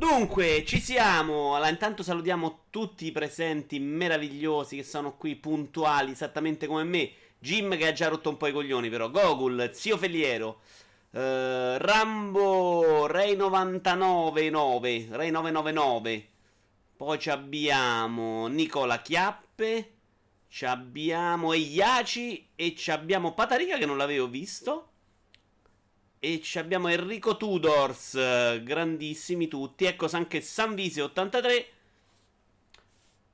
Dunque, ci siamo. Allora, intanto salutiamo tutti i presenti meravigliosi che sono qui, puntuali, esattamente come me. Jim che ha già rotto un po' i coglioni, però. Gogul, Zio Feliero. Uh, Rambo, Ray 99 Ray 999. Poi abbiamo Nicola Chiappe. Ci abbiamo Eiaci e ci abbiamo Patarica che non l'avevo visto. E ci abbiamo Enrico Tudors, grandissimi tutti. Ecco anche Sanvise 83.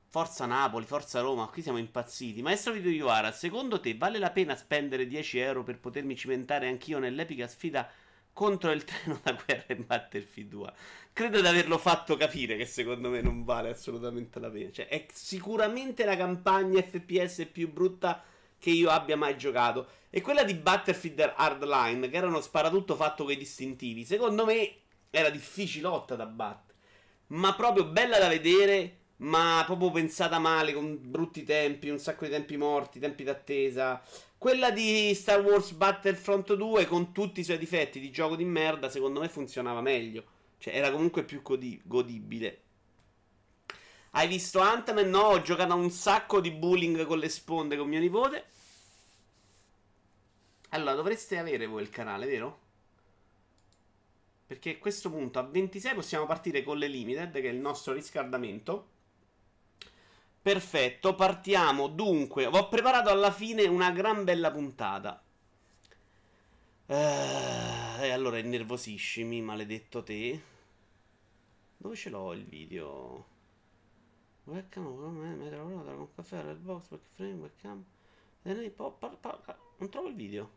Forza Napoli, Forza Roma, qui siamo impazziti. Maestro Video Iovara, secondo te vale la pena spendere 10 euro per potermi cimentare anch'io nell'epica sfida contro il treno da guerra in Battlefield 2? Credo di averlo fatto capire che secondo me non vale assolutamente la pena. Cioè, è sicuramente la campagna FPS più brutta che io abbia mai giocato. E quella di Battlefield Hardline, che era uno sparatutto fatto con i distintivi, secondo me era difficilotta da battere. Ma proprio bella da vedere, ma proprio pensata male, con brutti tempi, un sacco di tempi morti, tempi d'attesa. Quella di Star Wars Battlefront 2, con tutti i suoi difetti di gioco di merda, secondo me funzionava meglio. Cioè, era comunque più godi- godibile. Hai visto Ant-Man? No, ho giocato a un sacco di bullying con le sponde con mio nipote. Allora, dovreste avere voi il canale, vero? Perché a questo punto, a 26, possiamo partire con le limited, che è il nostro riscaldamento. Perfetto, partiamo. Dunque, ho preparato alla fine una gran bella puntata. Uh, e allora innervosiscimi, maledetto te. Dove ce l'ho il video? Webcam, metro con caffè, redbox, backframe, webcam. Non trovo il video.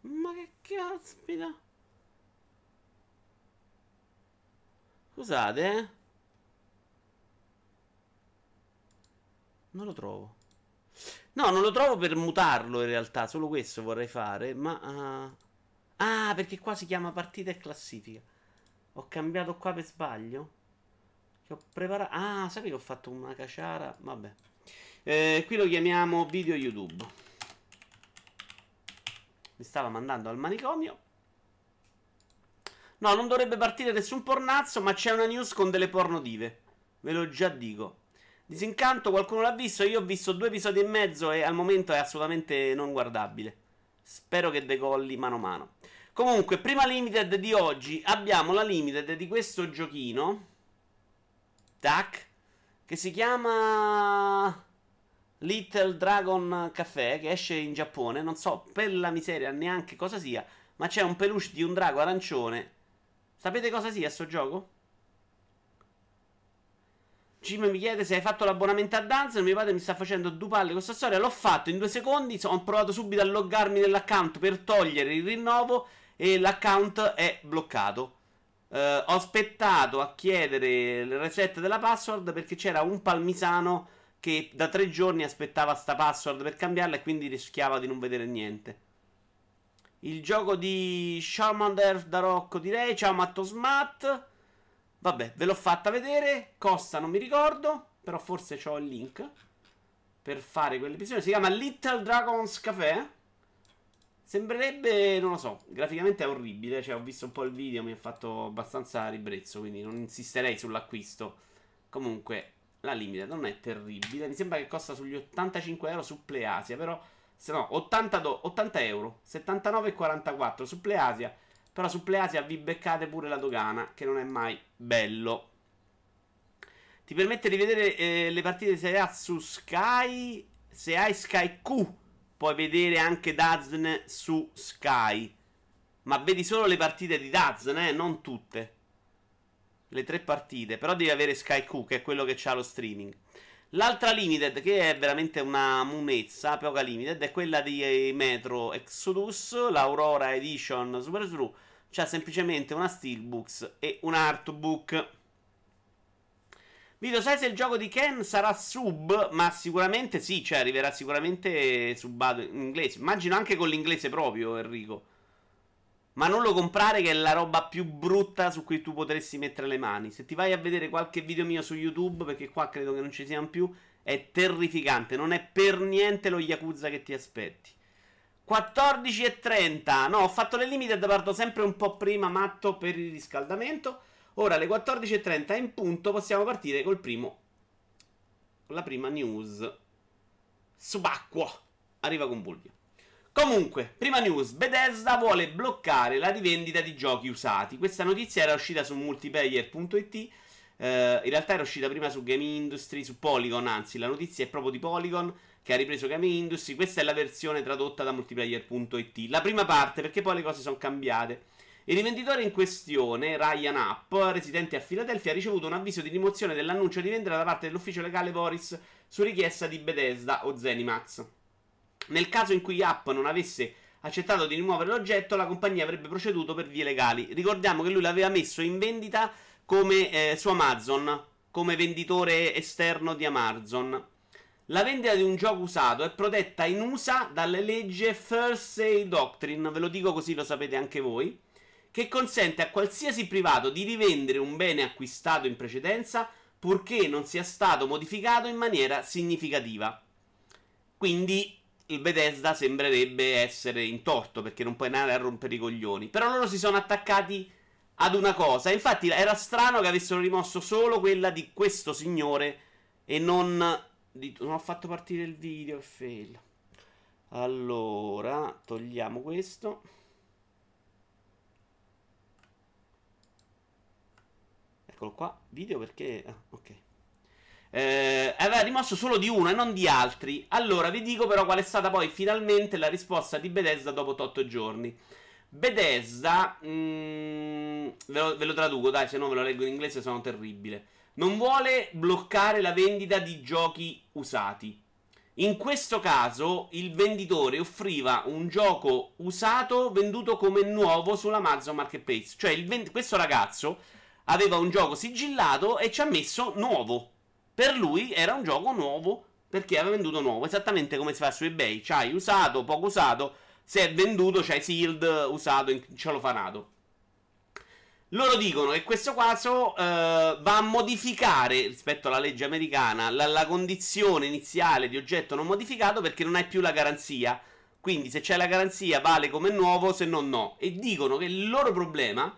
Ma che caspita. Scusate, eh. Non lo trovo. No, non lo trovo per mutarlo in realtà, solo questo vorrei fare, ma... Uh... Ah, perché qua si chiama partita e classifica. Ho cambiato qua per sbaglio? Che ho preparato... Ah, sapevi che ho fatto una caciara? Vabbè. Eh, qui lo chiamiamo video YouTube. Mi stava mandando al manicomio. No, non dovrebbe partire nessun pornazzo, ma c'è una news con delle porno dive. Ve lo già dico. Disincanto, qualcuno l'ha visto? Io ho visto due episodi e mezzo e al momento è assolutamente non guardabile. Spero che decolli mano a mano. Comunque, prima limited di oggi abbiamo la limited di questo giochino Tac. Che si chiama Little Dragon Café. Che esce in Giappone. Non so per la miseria neanche cosa sia. Ma c'è un peluche di un drago arancione. Sapete cosa sia sto gioco? Jim mi chiede se hai fatto l'abbonamento a Danza. Mio padre mi sta facendo due palle questa storia. L'ho fatto in due secondi. Ho provato subito a loggarmi nell'account per togliere il rinnovo. E l'account è bloccato. Uh, ho aspettato a chiedere il reset della password perché c'era un palmisano che da tre giorni aspettava sta password per cambiarla e quindi rischiava di non vedere niente. Il gioco di Charmander da Rocco direi. Ciao Matto Smat. Vabbè, ve l'ho fatta vedere. Costa, non mi ricordo. Però forse ho il link per fare quell'episodio. Si chiama Little Dragons Café. Sembrerebbe, non lo so, graficamente è orribile. Cioè, ho visto un po' il video, mi ha fatto abbastanza ribrezzo. Quindi non insisterei sull'acquisto. Comunque, la limite non è terribile. Mi sembra che costa sugli 85 euro su Pleasia. Però, se no, 80, do, 80 euro, 79,44 su Pleasia. Però su Pleasia vi beccate pure la dogana, che non è mai bello. Ti permette di vedere eh, le partite di Serie A su Sky. Se hai Sky Q puoi vedere anche Dazn su Sky. Ma vedi solo le partite di Dazn, eh? non tutte. Le tre partite. Però devi avere Sky Q, che è quello che ha lo streaming. L'altra limited, che è veramente una munezza, poca limited, è quella di Metro Exodus, l'Aurora Edition Super True. C'ha semplicemente una steelbooks e un artbook. Video, sai se il gioco di Ken sarà sub? Ma sicuramente sì, cioè arriverà sicuramente subato in inglese. Immagino anche con l'inglese proprio, Enrico. Ma non lo comprare che è la roba più brutta su cui tu potresti mettere le mani. Se ti vai a vedere qualche video mio su YouTube, perché qua credo che non ci siano più, è terrificante. Non è per niente lo Yakuza che ti aspetti. 14.30. No, ho fatto le limited, parto sempre un po' prima, matto, per il riscaldamento. Ora alle 14.30 in punto possiamo partire col primo. Con la prima news. Subacquo. Arriva con Bulbio. Comunque, prima news, Bethesda vuole bloccare la rivendita di giochi usati. Questa notizia era uscita su multiplayer.it. Eh, in realtà era uscita prima su Game Industry, su Polygon, anzi la notizia è proprio di Polygon che ha ripreso Game Industry. Questa è la versione tradotta da multiplayer.it. La prima parte, perché poi le cose sono cambiate. Il rivenditore in questione, Ryan App, residente a Filadelfia, ha ricevuto un avviso di rimozione dell'annuncio di vendita da parte dell'ufficio legale Boris su richiesta di Bethesda o Zenimax. Nel caso in cui App non avesse accettato di rimuovere l'oggetto, la compagnia avrebbe proceduto per vie legali. Ricordiamo che lui l'aveva messo in vendita come eh, su Amazon, come venditore esterno di Amazon. La vendita di un gioco usato è protetta in USA dalle leggi First Say Doctrine, ve lo dico così lo sapete anche voi, che consente a qualsiasi privato di rivendere un bene acquistato in precedenza purché non sia stato modificato in maniera significativa. Quindi il Bethesda sembrerebbe essere in torto perché non puoi andare a rompere i coglioni. Però loro si sono attaccati ad una cosa. Infatti era strano che avessero rimosso solo quella di questo signore e non... Di... Non ho fatto partire il video, fail. Allora, togliamo questo. Eccolo qua, video perché... Ah, ok eh, aveva rimosso solo di uno e non di altri. Allora vi dico però qual è stata poi finalmente la risposta di Bethesda dopo 8 giorni. Bethesda, mm, ve, lo, ve lo traduco, dai, se no ve lo leggo in inglese sono terribile. Non vuole bloccare la vendita di giochi usati. In questo caso il venditore offriva un gioco usato venduto come nuovo sull'Amazon Marketplace. Cioè vend- questo ragazzo aveva un gioco sigillato e ci ha messo nuovo. Per lui era un gioco nuovo perché aveva venduto nuovo, esattamente come si fa su eBay. C'hai usato, poco usato, se è venduto c'hai sealed, usato, in celofanato. Loro dicono che questo caso eh, va a modificare rispetto alla legge americana la, la, condizione iniziale di oggetto non modificato perché non hai più la garanzia. Quindi se c'è la garanzia vale come nuovo, se no no. E dicono che il loro problema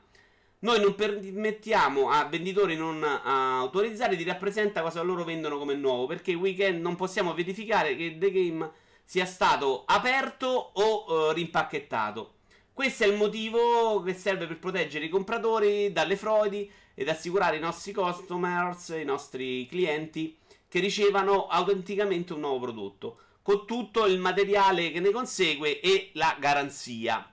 noi non permettiamo a venditori non autorizzati di rappresentare cosa loro vendono come nuovo. Perché weekend non possiamo verificare che The Game sia stato aperto o uh, rimpacchettato. Questo è il motivo che serve per proteggere i compratori dalle frodi ed assicurare i nostri customers, i nostri clienti, che ricevano autenticamente un nuovo prodotto, con tutto il materiale che ne consegue e la garanzia.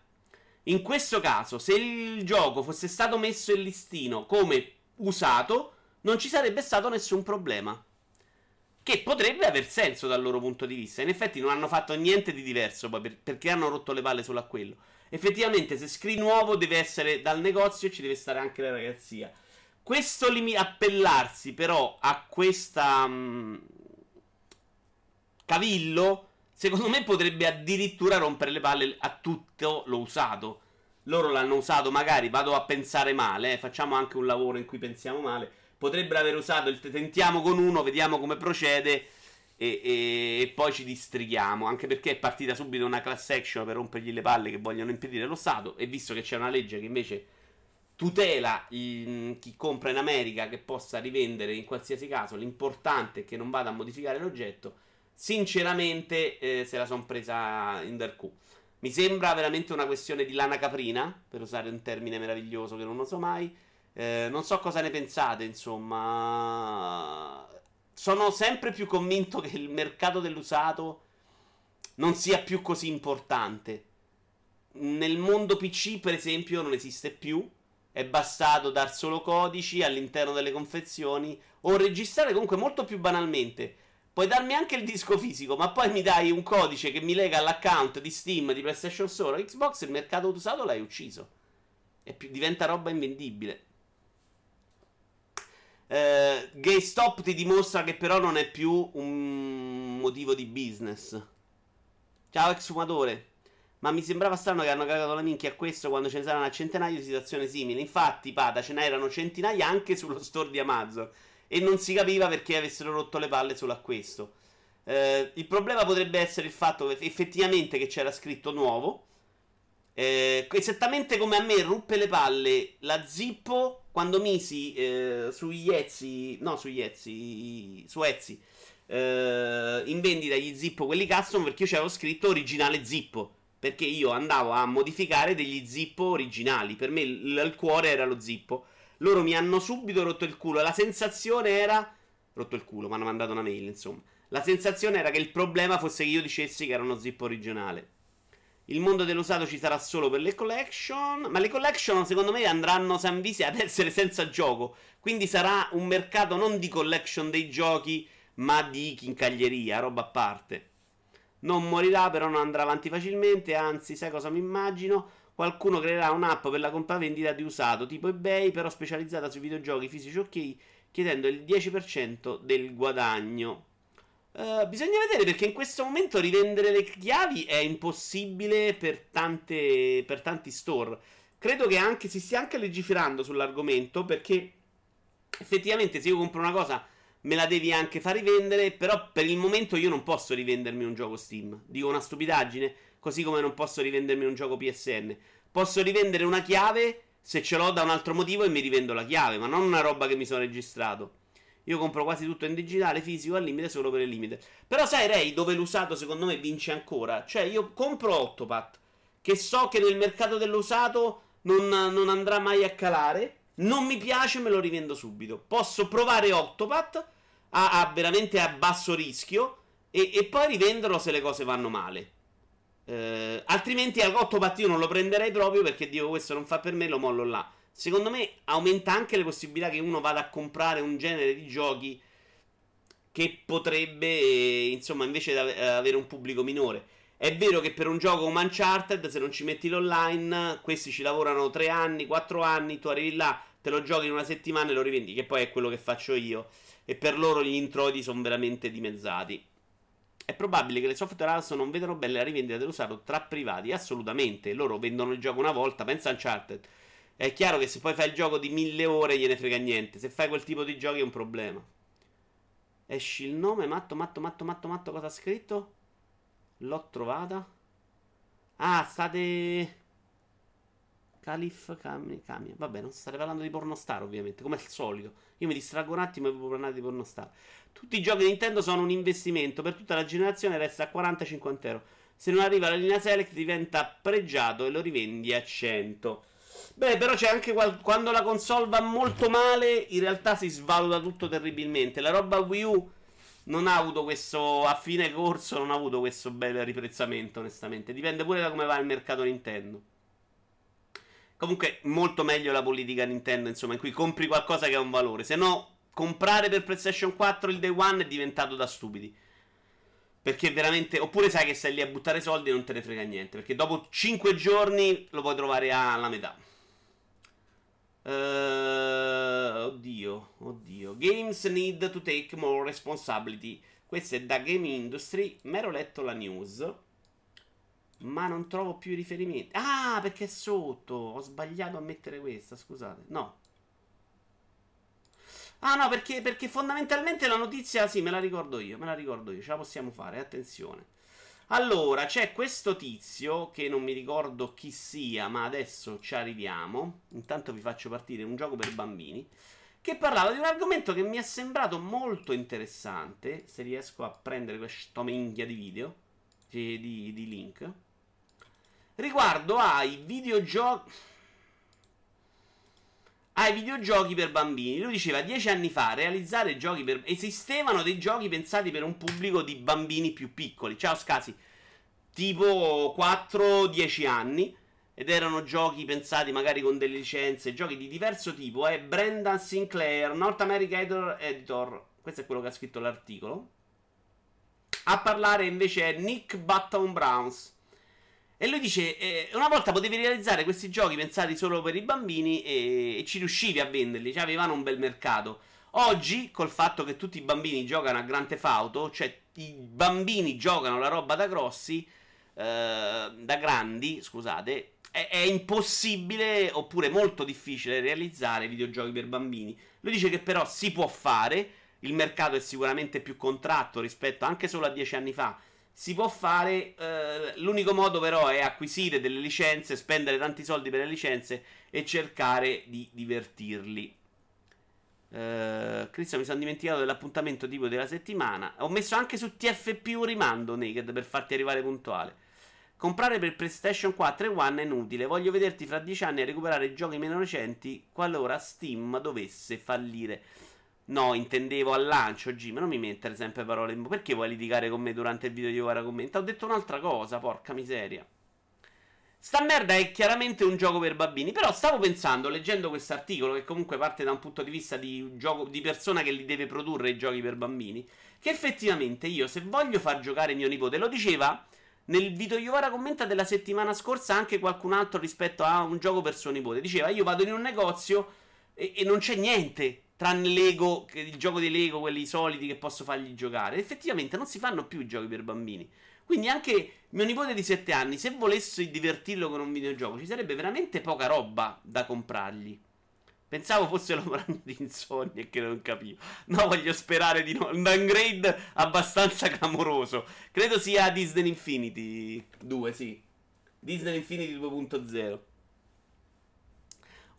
In questo caso, se il gioco fosse stato messo in listino come usato, non ci sarebbe stato nessun problema. Che potrebbe aver senso dal loro punto di vista. In effetti non hanno fatto niente di diverso per, perché hanno rotto le palle solo a quello. Effettivamente, se scrivi nuovo deve essere dal negozio e ci deve stare anche la ragazzia. Questo limi- appellarsi però a questa mh, mm, cavillo Secondo me potrebbe addirittura rompere le palle a tutto lo usato. Loro l'hanno usato, magari vado a pensare male, eh, facciamo anche un lavoro in cui pensiamo male. Potrebbero aver usato il tentiamo con uno, vediamo come procede e, e, e, poi ci distrighiamo. Anche perché è partita subito una class action per rompergli le palle che vogliono impedire lo Stato. E visto che c'è una legge che invece tutela il, chi compra in America che possa rivendere in qualsiasi caso, l'importante è che non vada a modificare l'oggetto Sinceramente, eh, se la sono presa in Darku. Mi sembra veramente una questione di lana caprina, per usare un termine meraviglioso che non lo so mai. Eh, non so cosa ne pensate, insomma. Sono sempre più convinto che il mercato dell'usato non sia più così importante. Nel mondo PC, per esempio, non esiste più. È bastato dar solo codici all'interno delle confezioni o registrare comunque molto più banalmente Puoi darmi anche il disco fisico, ma poi mi dai un codice che mi lega all'account di Steam, di PlayStation Store, Xbox, il mercato usato l'hai ucciso. E più, diventa roba invendibile. Uh, GameStop ti dimostra che però non è più un motivo di business. Ciao ex fumatore. Ma mi sembrava strano che hanno cagato la minchia a questo quando ce ne saranno a centinaia di situazioni simili. Infatti, Pada, ce n'erano centinaia anche sullo store di Amazon e non si capiva perché avessero rotto le palle solo a questo. Eh, il problema potrebbe essere il fatto che effettivamente che c'era scritto nuovo. Eh, esattamente come a me ruppe le palle la Zippo quando misi eh, sugli Etsy, no sugli Etsy, su Etsy, eh, in vendita gli Zippo quelli custom perché io c'avevo scritto originale Zippo. Perché io andavo a modificare degli Zippo originali. Per me il, il cuore era lo Zippo. Loro mi hanno subito rotto il culo. La sensazione era. Rotto il culo, mi hanno mandato una mail, insomma. La sensazione era che il problema fosse che io dicessi che era uno zip originale. Il mondo dell'usato ci sarà solo per le collection. Ma le collection, secondo me, andranno Sanvisi ad essere senza gioco. Quindi sarà un mercato non di collection dei giochi, ma di chincaglieria, roba a parte. Non morirà, però non andrà avanti facilmente. Anzi, sai cosa mi immagino? Qualcuno creerà un'app per la compravendita di usato tipo eBay, però specializzata sui videogiochi fisici ok, chiedendo il 10% del guadagno. Uh, bisogna vedere perché in questo momento rivendere le chiavi è impossibile per, tante, per tanti store. Credo che anche, si stia anche legiferando sull'argomento perché effettivamente se io compro una cosa me la devi anche far rivendere, però per il momento io non posso rivendermi un gioco Steam. Dico una stupidaggine, così come non posso rivendermi un gioco PSN. Posso rivendere una chiave se ce l'ho da un altro motivo e mi rivendo la chiave, ma non una roba che mi sono registrato. Io compro quasi tutto in digitale, fisico, al limite, solo per il limite. Però sai, Ray, dove l'usato secondo me vince ancora? Cioè, io compro Octopath, che so che nel mercato dell'usato non, non andrà mai a calare. Non mi piace, me lo rivendo subito. Posso provare Octopath a, a veramente a basso rischio e, e, poi rivenderlo se le cose vanno male. Eh, altrimenti a Octopath io non lo prenderei proprio perché dico questo non fa per me, lo mollo là. Secondo me aumenta anche le possibilità che uno vada a comprare un genere di giochi che potrebbe, insomma, invece eh, avere un pubblico minore. È vero che per un gioco come Uncharted, se non ci metti l'online, questi ci lavorano 3 anni, 4 anni, tu arrivi là, te lo giochi in una settimana e lo rivendi, che poi è quello che faccio io. E per loro gli introiti sono veramente dimezzati. È probabile che le software house non vedano bene la rivendita dell'usato tra privati, assolutamente. Loro vendono il gioco una volta, pensa a Uncharted. È chiaro che se poi fai il gioco di mille ore gliene frega niente. Se fai quel tipo di giochi è un problema. Esci il nome, matto, matto, matto, matto, matto, cosa ha scritto? L'ho trovata. Ah, state... Calif Kami. Vabbè, non state parlando di pornostar, ovviamente, come al solito. Io mi distraggo un attimo e vi parlare di pornostar. Tutti i giochi Nintendo sono un investimento. Per tutta la generazione resta a 40-50 euro. Se non arriva la linea Select diventa pregiato e lo rivendi a 100. Beh, però c'è anche qual- quando la console va molto male, in realtà si svaluta tutto terribilmente. La roba Wii U non ha avuto questo a fine corso, non ha avuto questo bel riprezzamento, onestamente. Dipende pure da come va il mercato Nintendo. Comunque, molto meglio la politica Nintendo, insomma, in cui compri qualcosa che ha un valore. Se no, comprare per PlayStation 4 il day one è diventato da stupidi. Perché veramente. Oppure sai che stai lì a buttare soldi e non te ne frega niente. Perché dopo 5 giorni lo puoi trovare alla metà. Uh, oddio, oddio. Games need to take more responsibility. Questo è da Game Industry. Mi ero letto la news. Ma non trovo più riferimenti. Ah, perché è sotto. Ho sbagliato a mettere questa. Scusate. No. Ah, no, perché, perché fondamentalmente la notizia. Sì, me la ricordo io. Me la ricordo io. Ce la possiamo fare. Attenzione. Allora, c'è questo tizio che non mi ricordo chi sia, ma adesso ci arriviamo. Intanto vi faccio partire un gioco per bambini. Che parlava di un argomento che mi è sembrato molto interessante. Se riesco a prendere questo minchia di video, di, di, di link. Riguardo ai videogiochi ai videogiochi per bambini. Lui diceva dieci anni fa realizzare giochi per... esistevano dei giochi pensati per un pubblico di bambini più piccoli. Ciao Scasi. Tipo 4-10 anni. Ed erano giochi pensati magari con delle licenze, giochi di diverso tipo. È eh? Brendan Sinclair, North American Editor. Questo è quello che ha scritto l'articolo. A parlare invece è Nick Button Browns e lui dice: eh, Una volta potevi realizzare questi giochi pensati solo per i bambini e, e ci riuscivi a venderli, cioè avevano un bel mercato. Oggi, col fatto che tutti i bambini giocano a Grand Theft Auto, cioè i bambini giocano la roba da grossi, eh, da grandi, scusate, è, è, impossibile oppure molto difficile realizzare videogiochi per bambini. Lui dice che però si può fare il mercato è sicuramente più contratto rispetto anche solo a dieci anni fa. Si può fare, eh, l'unico modo però è acquisire delle licenze, spendere tanti soldi per le licenze e cercare di divertirli. Uh, Cristian, mi sono dimenticato dell'appuntamento tipo della settimana. Ho messo anche su TFP un rimando naked per farti arrivare puntuale. Comprare per PlayStation 4 e One è inutile. Voglio vederti fra dieci anni a recuperare giochi meno recenti qualora Steam dovesse fallire. No, intendevo al lancio, Jim. Non mi mettere sempre parole in bocca. Perché vuoi litigare con me durante il video di ora commenta? Ho detto un'altra cosa, porca miseria. Sta merda è chiaramente un gioco per bambini. Però stavo pensando, leggendo questo articolo, che comunque parte da un punto di vista di, gioco, di persona che li deve produrre i giochi per bambini, che effettivamente io, se voglio far giocare mio nipote, lo diceva nel video Iovara commenta della settimana scorsa anche qualcun altro rispetto a un gioco per suo nipote. Diceva, io vado in un negozio e, e non c'è niente. Tranne Lego, il gioco di Lego, quelli soliti che posso fargli giocare. Effettivamente non si fanno più i giochi per bambini. Quindi anche mio nipote di 7 anni, se volessi divertirlo con un videogioco, ci sarebbe veramente poca roba da comprargli. Pensavo fosse lavorando di insonnia e che non capivo. No, voglio sperare di no. Un downgrade abbastanza clamoroso. Credo sia Disney Infinity 2, sì. Disney Infinity 2.0.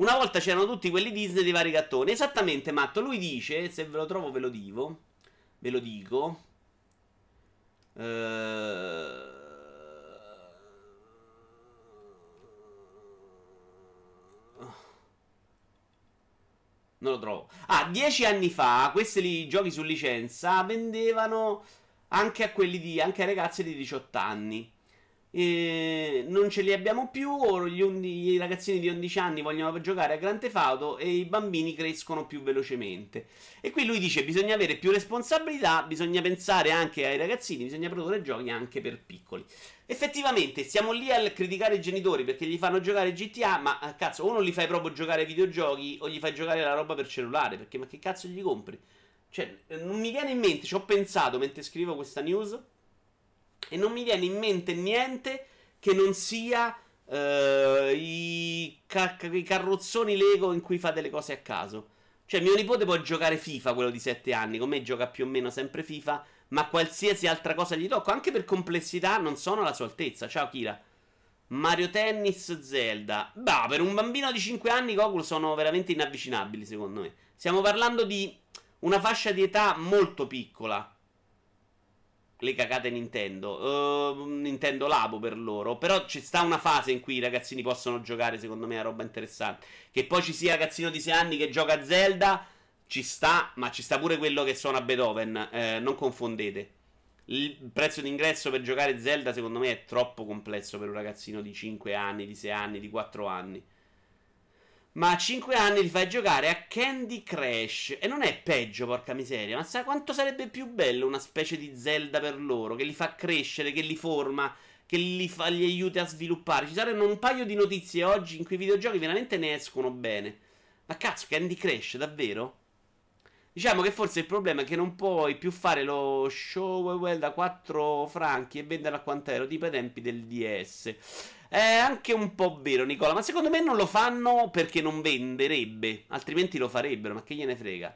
Una volta c'erano tutti quelli Disney dei vari gattoni. Esattamente, Matto. Lui dice, se ve lo trovo ve lo dico. Ve lo dico. Eh... Non lo trovo. Ah, dieci anni fa, questi giochi su licenza vendevano anche a quelli di. anche a ragazzi di 18 anni. E non ce li abbiamo più. Undi, i ragazzini di 11 anni vogliono giocare a Grand Theft Auto e i bambini crescono più velocemente. E qui lui dice: bisogna avere più responsabilità, bisogna pensare anche ai ragazzini, bisogna produrre giochi anche per piccoli. Effettivamente, stiamo lì a criticare i genitori perché gli fanno giocare GTA, ma ah, cazzo, o non li fai proprio giocare ai videogiochi o gli fai giocare la roba per cellulare. Perché ma che cazzo gli compri? Cioè, non mi viene in mente, ci ho pensato mentre scrivo questa news e non mi viene in mente niente che non sia uh, i, ca- i carrozzoni Lego in cui fa delle cose a caso. Cioè, mio nipote può giocare FIFA, quello di 7 anni, con me gioca più o meno sempre FIFA, ma qualsiasi altra cosa gli tocco, anche per complessità, non sono alla sua altezza. Ciao Kira. Mario Tennis, Zelda. Bah, per un bambino di 5 anni Goku sono veramente inavvicinabili, secondo me. Stiamo parlando di una fascia di età molto piccola le cagate Nintendo. Uh, Nintendo Labo per loro. Però ci sta una fase in cui i ragazzini possono giocare, secondo me, a roba interessante. Che poi ci sia ragazzino di 6 anni che gioca a Zelda, ci sta, ma ci sta pure quello che suona Beethoven. Eh, non confondete. Il prezzo d'ingresso per giocare Zelda, secondo me, è troppo complesso per un ragazzino di 5 anni, di 6 anni, di 4 anni. Ma a 5 anni li fai giocare a Candy Crash. E non è peggio, porca miseria. Ma sa quanto sarebbe più bello una specie di Zelda per loro, che li fa crescere, che li forma, che li, fa, li aiuta a sviluppare. Ci saranno un paio di notizie oggi in cui i videogiochi veramente ne escono bene. Ma cazzo, Candy Crash, davvero? Diciamo che forse il problema è che non puoi più fare lo show da 4 franchi e venderlo a quant'ero, tipo ai tempi del DS. È anche un po' vero, Nicola, ma secondo me non lo fanno perché non venderebbe, altrimenti lo farebbero, ma che gliene frega.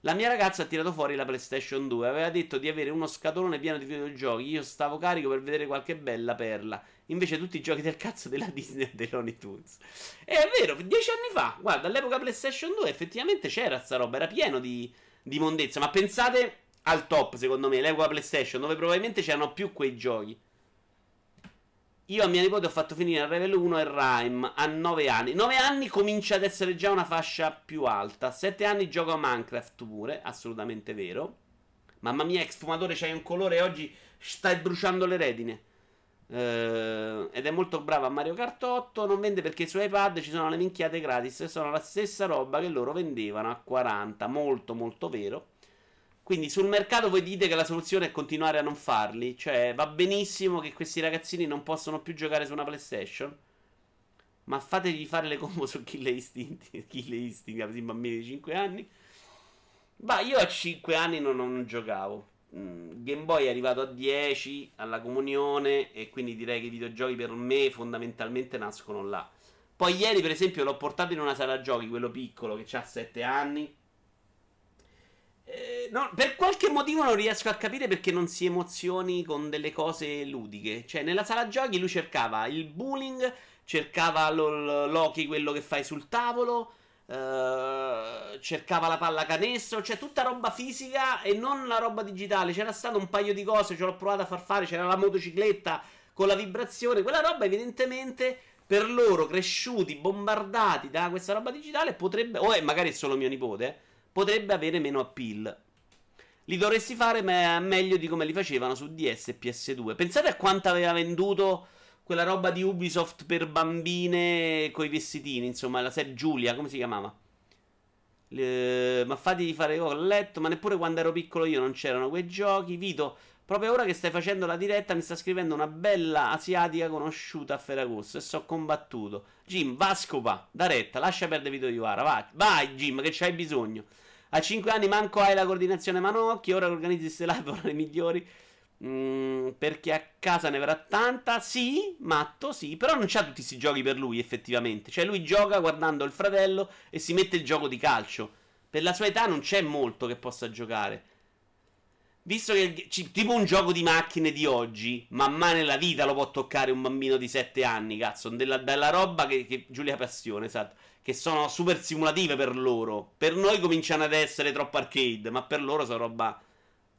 La mia ragazza ha tirato fuori la PlayStation 2, aveva detto di avere uno scatolone pieno di videogiochi, io stavo carico per vedere qualche bella perla. Invece tutti i giochi del cazzo della Disney e dei Looney Tunes. E è vero, dieci anni fa, guarda, all'epoca PlayStation 2 effettivamente c'era sta roba, era pieno di, di mondezza, ma pensate al top, secondo me, l'epoca PlayStation, dove probabilmente c'erano più quei giochi. Io a mia nipote ho fatto finire il level 1 e Rhyme a 9 anni. 9 anni comincia ad essere già una fascia più alta. 7 anni gioco a Minecraft pure, assolutamente vero. Mamma mia, ex fumatore, c'hai un colore e oggi stai bruciando le retine. Uh, ed è molto brava a Mario Kart 8. Non vende perché su iPad ci sono le minchiate gratis. Sono la stessa roba che loro vendevano a 40. Molto, molto vero. Quindi sul mercato voi dite che la soluzione è continuare a non farli? Cioè, va benissimo che questi ragazzini non possono più giocare su una PlayStation? Ma fategli fare le combo su Kill Instinct, Kill Instinct, i bambini di 5 anni. Ma io a 5 anni non, non giocavo. Mm, Game Boy è arrivato a 10 alla comunione e quindi direi che i videogiochi per me fondamentalmente nascono là. Poi ieri per esempio l'ho portato in una sala giochi, quello piccolo che ha 7 anni Eh, no, per qualche motivo non riesco a capire perché non si emozioni con delle cose ludiche. Cioè, nella sala giochi lui cercava il bullying, cercava lo, Loki, quello che fai sul tavolo. Uh, cercava la palla canestro, cioè tutta roba fisica e non la roba digitale. C'era stato un paio di cose, ce l'ho provato a far fare. C'era la motocicletta con la vibrazione. Quella roba, evidentemente, per loro cresciuti, bombardati da questa roba digitale, potrebbe, o è magari è solo mio nipote potrebbe avere meno appeal. Li dovresti fare me- meglio di come li facevano su DS e PS2. Pensate a quanto aveva venduto quella roba di Ubisoft per bambine coi vestitini, insomma, la serie Giulia, come si chiamava? Le... Ma fatti fare ho letto, ma neppure quando ero piccolo io non c'erano quei giochi. Vito, proprio ora che stai facendo la diretta mi sta scrivendo una bella asiatica conosciuta a Ferragosto e so combattuto. Jim, va a scopa, da retta, lascia perdere Vito Iuvara, vai, vai Jim, che c'hai bisogno. A 5 anni manco hai la coordinazione manocchi. Ora organizzi queste live ora le migliori. Mm, perché a casa ne avrà tanta. Sì, matto, sì. Però non c'ha tutti questi giochi per lui, effettivamente. Cioè, lui gioca guardando il fratello e si mette il gioco di calcio. Per la sua età non c'è molto che possa giocare. Visto che tipo un gioco di macchine di oggi, ma mai nella vita lo può toccare un bambino di 7 anni, cazzo. Della, della roba che, che Giulia Passione, esatto che sono super simulative per loro. Per noi cominciano ad essere troppo arcade, ma per loro sono roba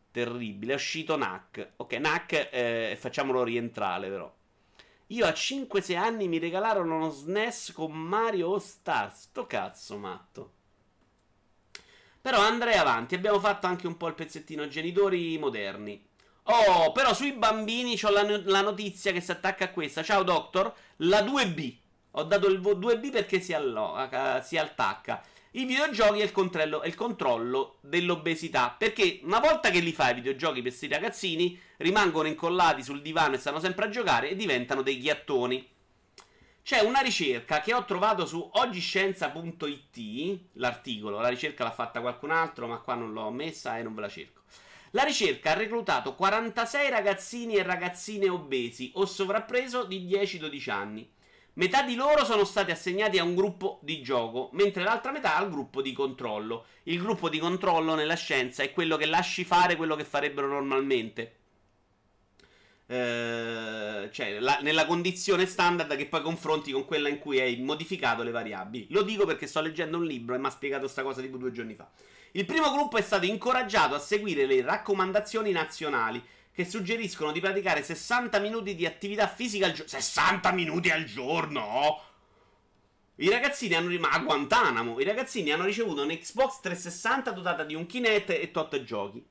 terribile. È uscito NAC. Ok, NAC, eh, facciamolo rientrare però. Io a 5-6 anni mi regalarono uno SNES con Mario All Stars. Sto cazzo, matto. Però andrei avanti. Abbiamo fatto anche un po' il pezzettino genitori moderni. Oh, però sui bambini ho la, la notizia che si attacca a questa. Ciao, Doctor. La 2B. Ho dato il 2B perché si, allo- si attacca. I videogiochi è il, controllo, il controllo dell'obesità. Perché una volta che li fai i videogiochi per questi ragazzini, rimangono incollati sul divano e stanno sempre a giocare e diventano dei ghiattoni. C'è una ricerca che ho trovato su ogiscienza.it, l'articolo, la ricerca l'ha fatta qualcun altro, ma qua non l'ho messa e non ve la cerco. La ricerca ha reclutato 46 ragazzini e ragazzine obesi o sovrappreso di 10-12 anni. Metà di loro sono stati assegnati a un gruppo di gioco, mentre l'altra metà al gruppo di controllo. Il gruppo di controllo nella scienza è quello che lasci fare quello che farebbero normalmente. Eh, cioè, la, nella condizione standard che poi confronti con quella in cui hai modificato le variabili. Lo dico perché sto leggendo un libro e mi ha spiegato questa cosa tipo due giorni fa. Il primo gruppo è stato incoraggiato a seguire le raccomandazioni nazionali che suggeriscono di praticare 60 minuti di attività fisica al giorno. 60 minuti al giorno? I ragazzini hanno ma a Guantanamo, i ragazzini hanno ricevuto un Xbox 360 dotata di un Kinect e tot giochi.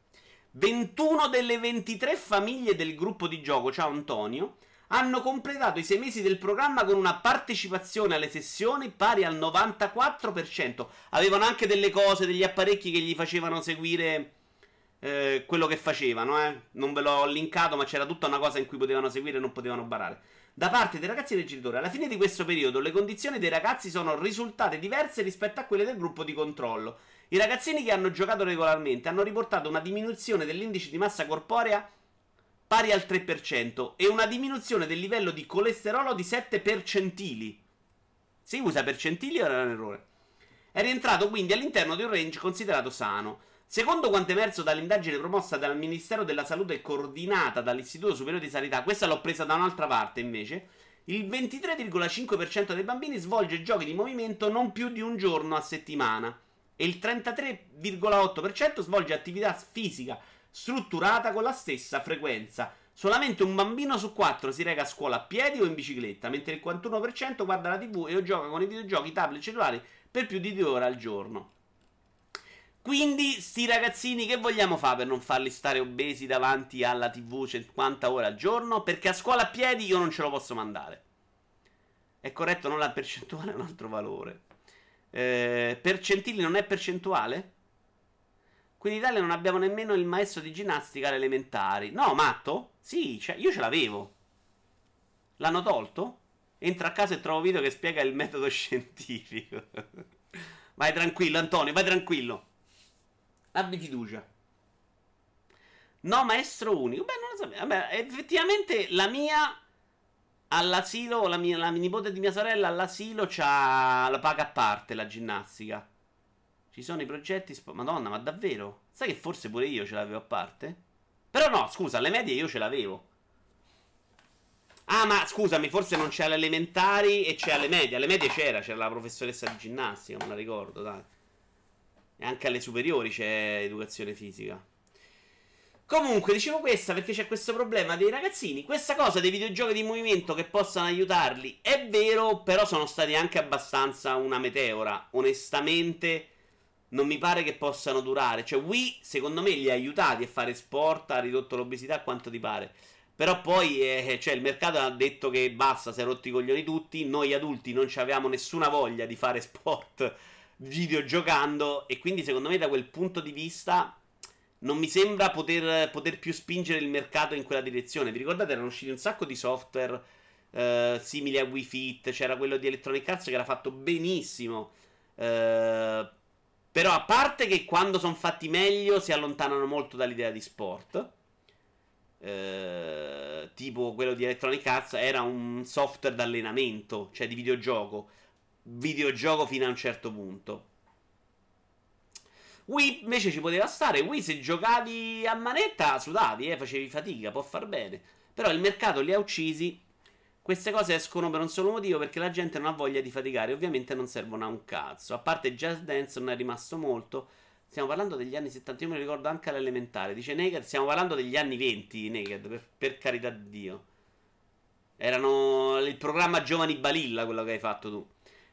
21 delle 23 famiglie del gruppo di gioco, ciao Antonio, hanno completato i 6 mesi del programma con una partecipazione alle sessioni pari al 94%. Avevano anche delle cose, degli apparecchi che gli facevano seguire eh, quello che facevano, eh. Non ve l'ho linkato, ma c'era tutta una cosa in cui potevano seguire e non potevano barare. Da parte dei ragazzi e dei genitori, alla fine di questo periodo, le condizioni dei ragazzi sono risultate diverse rispetto a quelle del gruppo di controllo. I ragazzini che hanno giocato regolarmente hanno riportato una diminuzione dell'indice di massa corporea pari al 3% e una diminuzione del livello di colesterolo di 7 percentili. Si usa percentili o era un errore? È rientrato quindi all'interno di un range considerato sano. Secondo quanto emerso dall'indagine promossa dal Ministero della Salute e coordinata dall'Istituto Superiore di Sanità, questa l'ho presa da un'altra parte invece, il 23,5% dei bambini svolge giochi di movimento non più di un giorno a settimana e il 33,8% svolge attività fisica strutturata con la stessa frequenza. Solamente un bambino su quattro si reca a scuola a piedi o in bicicletta, mentre il 41% guarda la TV e gioca con i videogiochi tablet cellulari per più di due ore al giorno. Quindi, sti ragazzini, che vogliamo fare per non farli stare obesi davanti alla TV 50 ore al giorno? Perché a scuola a piedi io non ce lo posso mandare. È corretto, non la percentuale è un altro valore. Eh, percentili non è percentuale? Qui in Italia non abbiamo nemmeno il maestro di ginnastica alle elementari. No, matto? Sì, cioè, io ce l'avevo. L'hanno tolto? Entra a casa e trovo video che spiega il metodo scientifico. vai tranquillo, Antonio, vai tranquillo. Abbi fiducia. No, maestro unico. Beh, non lo sapevo. Vabbè, effettivamente la mia all'asilo, la, mia, la nipote di mia sorella all'asilo c'ha la paga a parte la ginnastica. Ci sono i progetti. Sp- Madonna, ma davvero? Sai che forse pure io ce l'avevo a parte? Però no, scusa, alle medie io ce l'avevo. Ah, ma scusami, forse non c'è alle elementari e c'è alle medie. Alle medie c'era, c'era la professoressa di ginnastica, me la ricordo, dai. E anche alle superiori c'è educazione fisica. Comunque, dicevo questa perché c'è questo problema dei ragazzini. Questa cosa dei videogiochi di movimento che possano aiutarli è vero, però sono stati anche abbastanza una meteora. Onestamente, non mi pare che possano durare. Cioè, Wii, secondo me, li ha aiutati a fare sport, ha ridotto l'obesità a quanto ti pare. Però poi, eh, cioè, il mercato ha detto che basta, si è rotti i coglioni tutti. Noi adulti non avevamo nessuna voglia di fare sport videogiocando. E quindi, secondo me, da quel punto di vista non mi sembra poter, poter, più spingere il mercato in quella direzione. Vi ricordate? Erano usciti un sacco di software eh, simili a Wii Fit. C'era quello di Electronic Arts che era fatto benissimo. Eh, però, a parte che quando sono fatti meglio, si allontanano molto dall'idea di sport. Eh, tipo quello di Electronic Arts era un software d'allenamento, cioè di videogioco. Videogioco fino a un certo punto. Wii invece ci poteva stare. Wii se giocavi a manetta sudavi, eh, facevi fatica, può far bene. Però il mercato li ha uccisi. Queste cose escono per un solo motivo perché la gente non ha voglia di faticare. Ovviamente non servono a un cazzo. A parte Just Dance non è rimasto molto. Stiamo parlando degli anni 70. Io mi ricordo anche all'elementare. Dice Naked. Stiamo parlando degli anni 20. Naked, per, per carità di Dio. Erano il programma Giovani Balilla quello che hai fatto tu.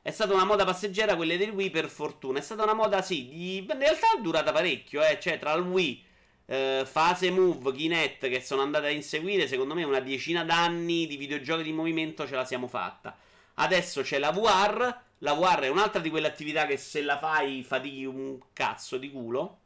È stata una moda passeggera quelle del Wii per fortuna. È stata una moda, sì, di... in realtà è durata parecchio, eh. Cioè, tra il Wii, eh, fase Move, Kinect che sono andate a inseguire, secondo me una decina d'anni di videogiochi di movimento ce la siamo fatta. Adesso c'è la VR. La VR è un'altra di quelle attività che se la fai fatichi un cazzo di culo.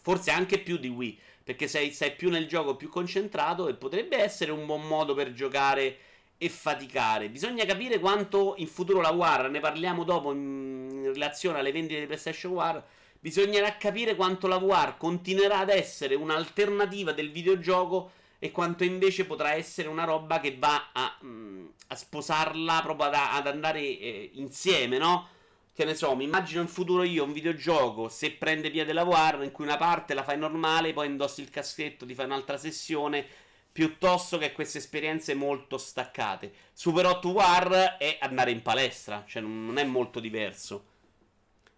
Forse anche più di Wii. Perché sei, sei più nel gioco, più concentrato. E potrebbe essere un buon modo per giocare e faticare. Bisogna capire quanto in futuro la War, ne parliamo dopo in relazione alle vendite di PlayStation War. Bisognerà capire quanto la VR continuerà ad essere un'alternativa del videogioco e quanto invece potrà essere una roba che va a, mm, a sposarla proprio ad, ad andare eh, insieme, no? Che ne so, mi immagino in futuro io un videogioco, se prende piede la VR, in cui una parte la fai normale, poi indossi il caschetto, ti fai un'altra sessione piuttosto che queste esperienze molto staccate. Super Hot War è andare in palestra, cioè non è molto diverso.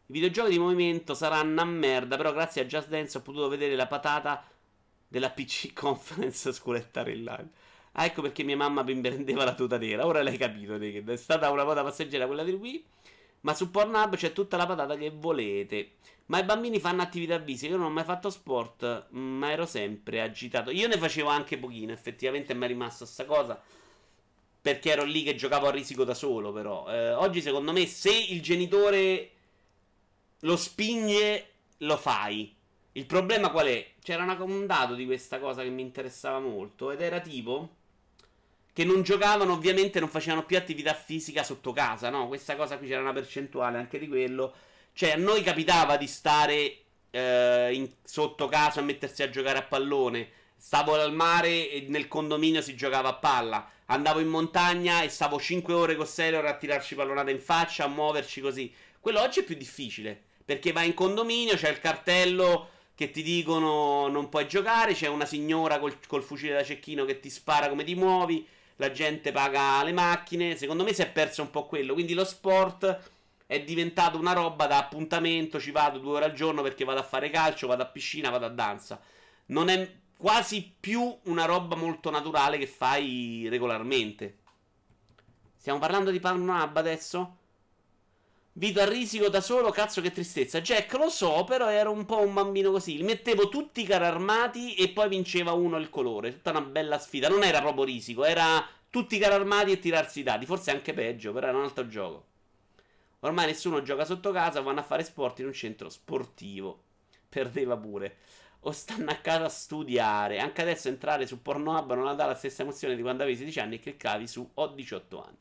I videogiochi di movimento saranno a merda, però grazie a Just Dance ho potuto vedere la patata della PC Conference sculettare in live. Ah, ecco perché mia mamma mi prendeva la tuta nera. Ora l'hai capito. È stata una moda passeggera quella del Wii. Ma su Pornhub c'è tutta la patata che volete. Ma i bambini fanno attività fisica. Io non ho mai fatto sport, ma ero sempre agitato. Io ne facevo anche pochino, effettivamente mi è rimasta sta cosa. Perché ero lì che giocavo a risico da solo, però. Eh, oggi, secondo me, se il genitore lo spinge, lo fai. Il problema qual è? C'era un dato di questa cosa che mi interessava molto. Ed era tipo. Che non giocavano, ovviamente, non facevano più attività fisica sotto casa, no? Questa cosa qui c'era una percentuale anche di quello cioè, a noi capitava di stare eh, in, sotto casa a mettersi a giocare a pallone. Stavo al mare e nel condominio si giocava a palla. Andavo in montagna e stavo 5 ore con Sailor a tirarci pallonate in faccia, a muoverci così. Quello oggi è più difficile. Perché vai in condominio, c'è il cartello che ti dicono non puoi giocare, c'è una signora col, col fucile da cecchino che ti spara come ti muovi, la gente paga le macchine. Secondo me si è perso un po' quello. Quindi lo sport è diventato una roba da appuntamento, ci vado due ore al giorno perché vado a fare calcio, vado a piscina, vado a danza. Non è quasi più una roba molto naturale che fai regolarmente. Stiamo parlando di Pornhub adesso? Vito a risico da solo, cazzo che tristezza. Jack, lo so, però ero un po' un bambino così. Mettevo tutti i carri armati e poi vinceva uno il colore. Tutta una bella sfida. Non era proprio risico, era tutti i carri armati e tirarsi i dati. Forse anche peggio, però era un altro gioco. Ormai nessuno gioca sotto casa, vanno a fare sport in un centro sportivo. Perdeva pure. O stanno a casa a studiare. Anche adesso entrare su Pornhub non ha dà la stessa emozione di quando avevi 16 anni e cliccavi su ho 18 anni.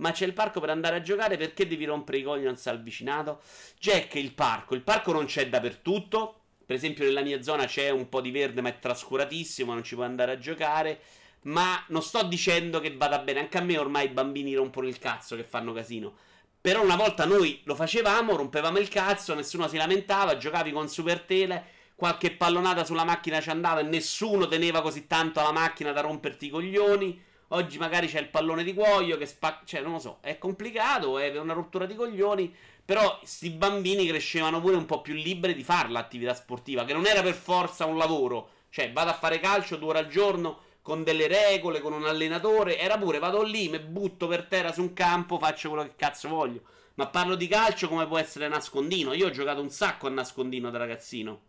Ma c'è il parco per andare a giocare, perché devi rompere i coglions al vicinato? Jack, il parco. Il parco non c'è dappertutto. Per esempio nella mia zona c'è un po' di verde ma è trascuratissimo, non ci puoi andare a giocare. Ma non sto dicendo che vada bene. Anche a me ormai i bambini rompono il cazzo che fanno casino. Però una volta noi lo facevamo, rompevamo il cazzo, nessuno si lamentava, giocavi con Super Tele, qualche pallonata sulla macchina ci andava e nessuno teneva così tanto la macchina da romperti i coglioni. Oggi magari c'è il pallone di cuoio che spacca, cioè non lo so, è complicato, è una rottura di coglioni, però questi bambini crescevano pure un po' più liberi di fare l'attività sportiva, che non era per forza un lavoro, cioè vado a fare calcio due ore al giorno con delle regole, con un allenatore. Era pure vado lì, mi butto per terra su un campo, faccio quello che cazzo voglio. Ma parlo di calcio come può essere nascondino. Io ho giocato un sacco a nascondino da ragazzino.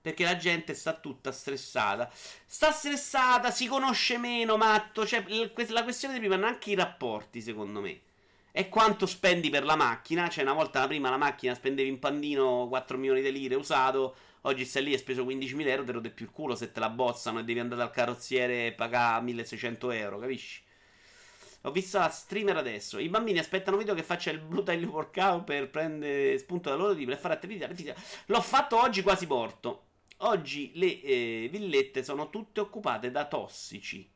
Perché la gente sta tutta stressata. Sta stressata, si conosce meno, matto. Cioè, la questione di prima è anche i rapporti, secondo me. È quanto spendi per la macchina. Cioè, una volta prima la macchina spendevi in pandino 4 milioni di lire usato. Oggi stai lì e hai speso 15.000 euro, te lo dai più il culo se te la bozzano e devi andare dal carrozziere e pagare 1.600 euro, capisci? Ho visto la streamer adesso. I bambini aspettano un video che faccia il blue taglio workout per prendere spunto da loro e fare attività. L'ho fatto oggi quasi porto. Oggi le eh, villette sono tutte occupate da tossici.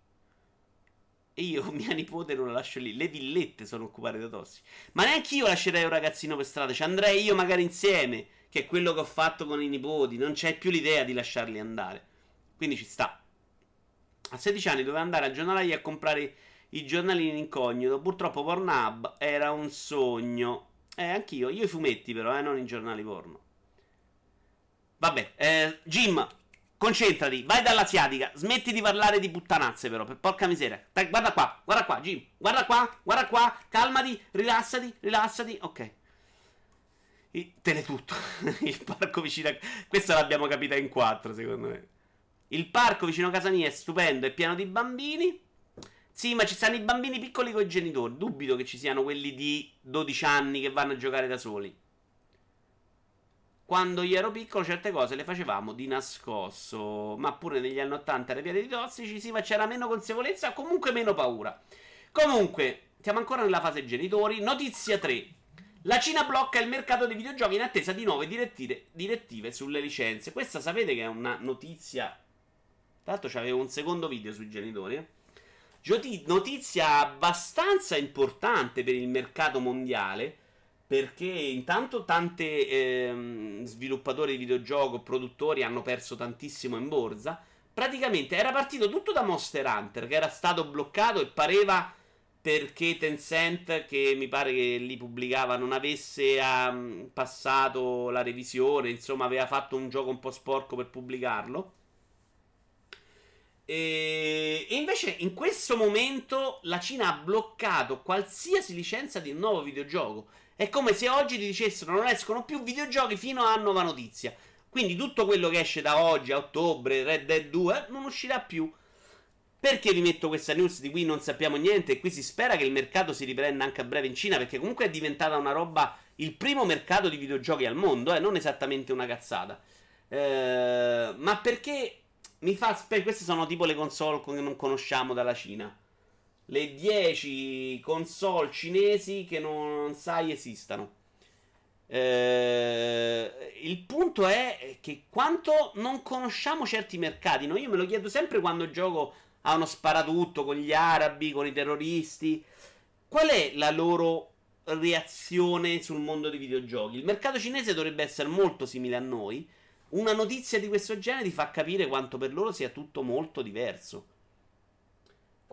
E io, mia nipote, non la lascio lì. Le villette sono occupate da tossici. Ma neanche io lascerei un ragazzino per strada. Ci andrei io magari insieme che è quello che ho fatto con i nipoti, non c'è più l'idea di lasciarli andare. Quindi ci sta. A 16 anni doveva andare al giornalaio a comprare i giornalini in incognito. Purtroppo Pornhub era un sogno. Eh, anch'io. Io i fumetti, però, eh, non i giornali porno. Vabbè, eh, Jim, concentrati, vai dall'asiatica. Smetti di parlare di puttanazze, però, per porca miseria. Dai, guarda qua, guarda qua, Jim. Guarda qua, guarda qua. Calmati, rilassati, rilassati. Ok. Teletutto. il parco vicino a... Questa l'abbiamo capita in quattro, secondo me. Il parco vicino a casa mia è stupendo, è pieno di bambini. Sì, ma ci stanno i bambini piccoli con i genitori. Dubito che ci siano quelli di 12 anni che vanno a giocare da soli. Quando io ero piccolo certe cose le facevamo di nascosto, ma pure negli anni 80 era pieno di tossici, sì, ma c'era meno consapevolezza, comunque meno paura. Comunque, siamo ancora nella fase genitori. Notizia 3. La Cina blocca il mercato dei videogiochi in attesa di nuove direttive, direttive sulle licenze. Questa sapete che è una notizia. Tra l'altro c'avevo un secondo video sui genitori. Eh? Notizia abbastanza importante per il mercato mondiale. Perché intanto tanti ehm, sviluppatori di videogioco, produttori hanno perso tantissimo in borsa. Praticamente era partito tutto da Monster Hunter, che era stato bloccato e pareva perché Tencent, che mi pare che li pubblicava, non avesse um, passato la revisione, insomma aveva fatto un gioco un po' sporco per pubblicarlo. E invece in questo momento la Cina ha bloccato qualsiasi licenza di un nuovo videogioco. È come se oggi ti dicessero non escono più videogiochi fino a nuova notizia. Quindi tutto quello che esce da oggi a ottobre, Red Dead 2, non uscirà più. Perché vi metto questa news di cui non sappiamo niente e qui si spera che il mercato si riprenda anche a breve in Cina perché comunque è diventata una roba, il primo mercato di videogiochi al mondo, eh, non esattamente una cazzata. Eh, ma perché mi fa queste sono tipo le console che non conosciamo dalla Cina. Le 10 console cinesi che non sai esistano. Eh, il punto è che quanto non conosciamo certi mercati, no? Io me lo chiedo sempre quando gioco a uno sparatutto con gli arabi, con i terroristi. Qual è la loro reazione sul mondo dei videogiochi? Il mercato cinese dovrebbe essere molto simile a noi. Una notizia di questo genere ti fa capire quanto per loro sia tutto molto diverso.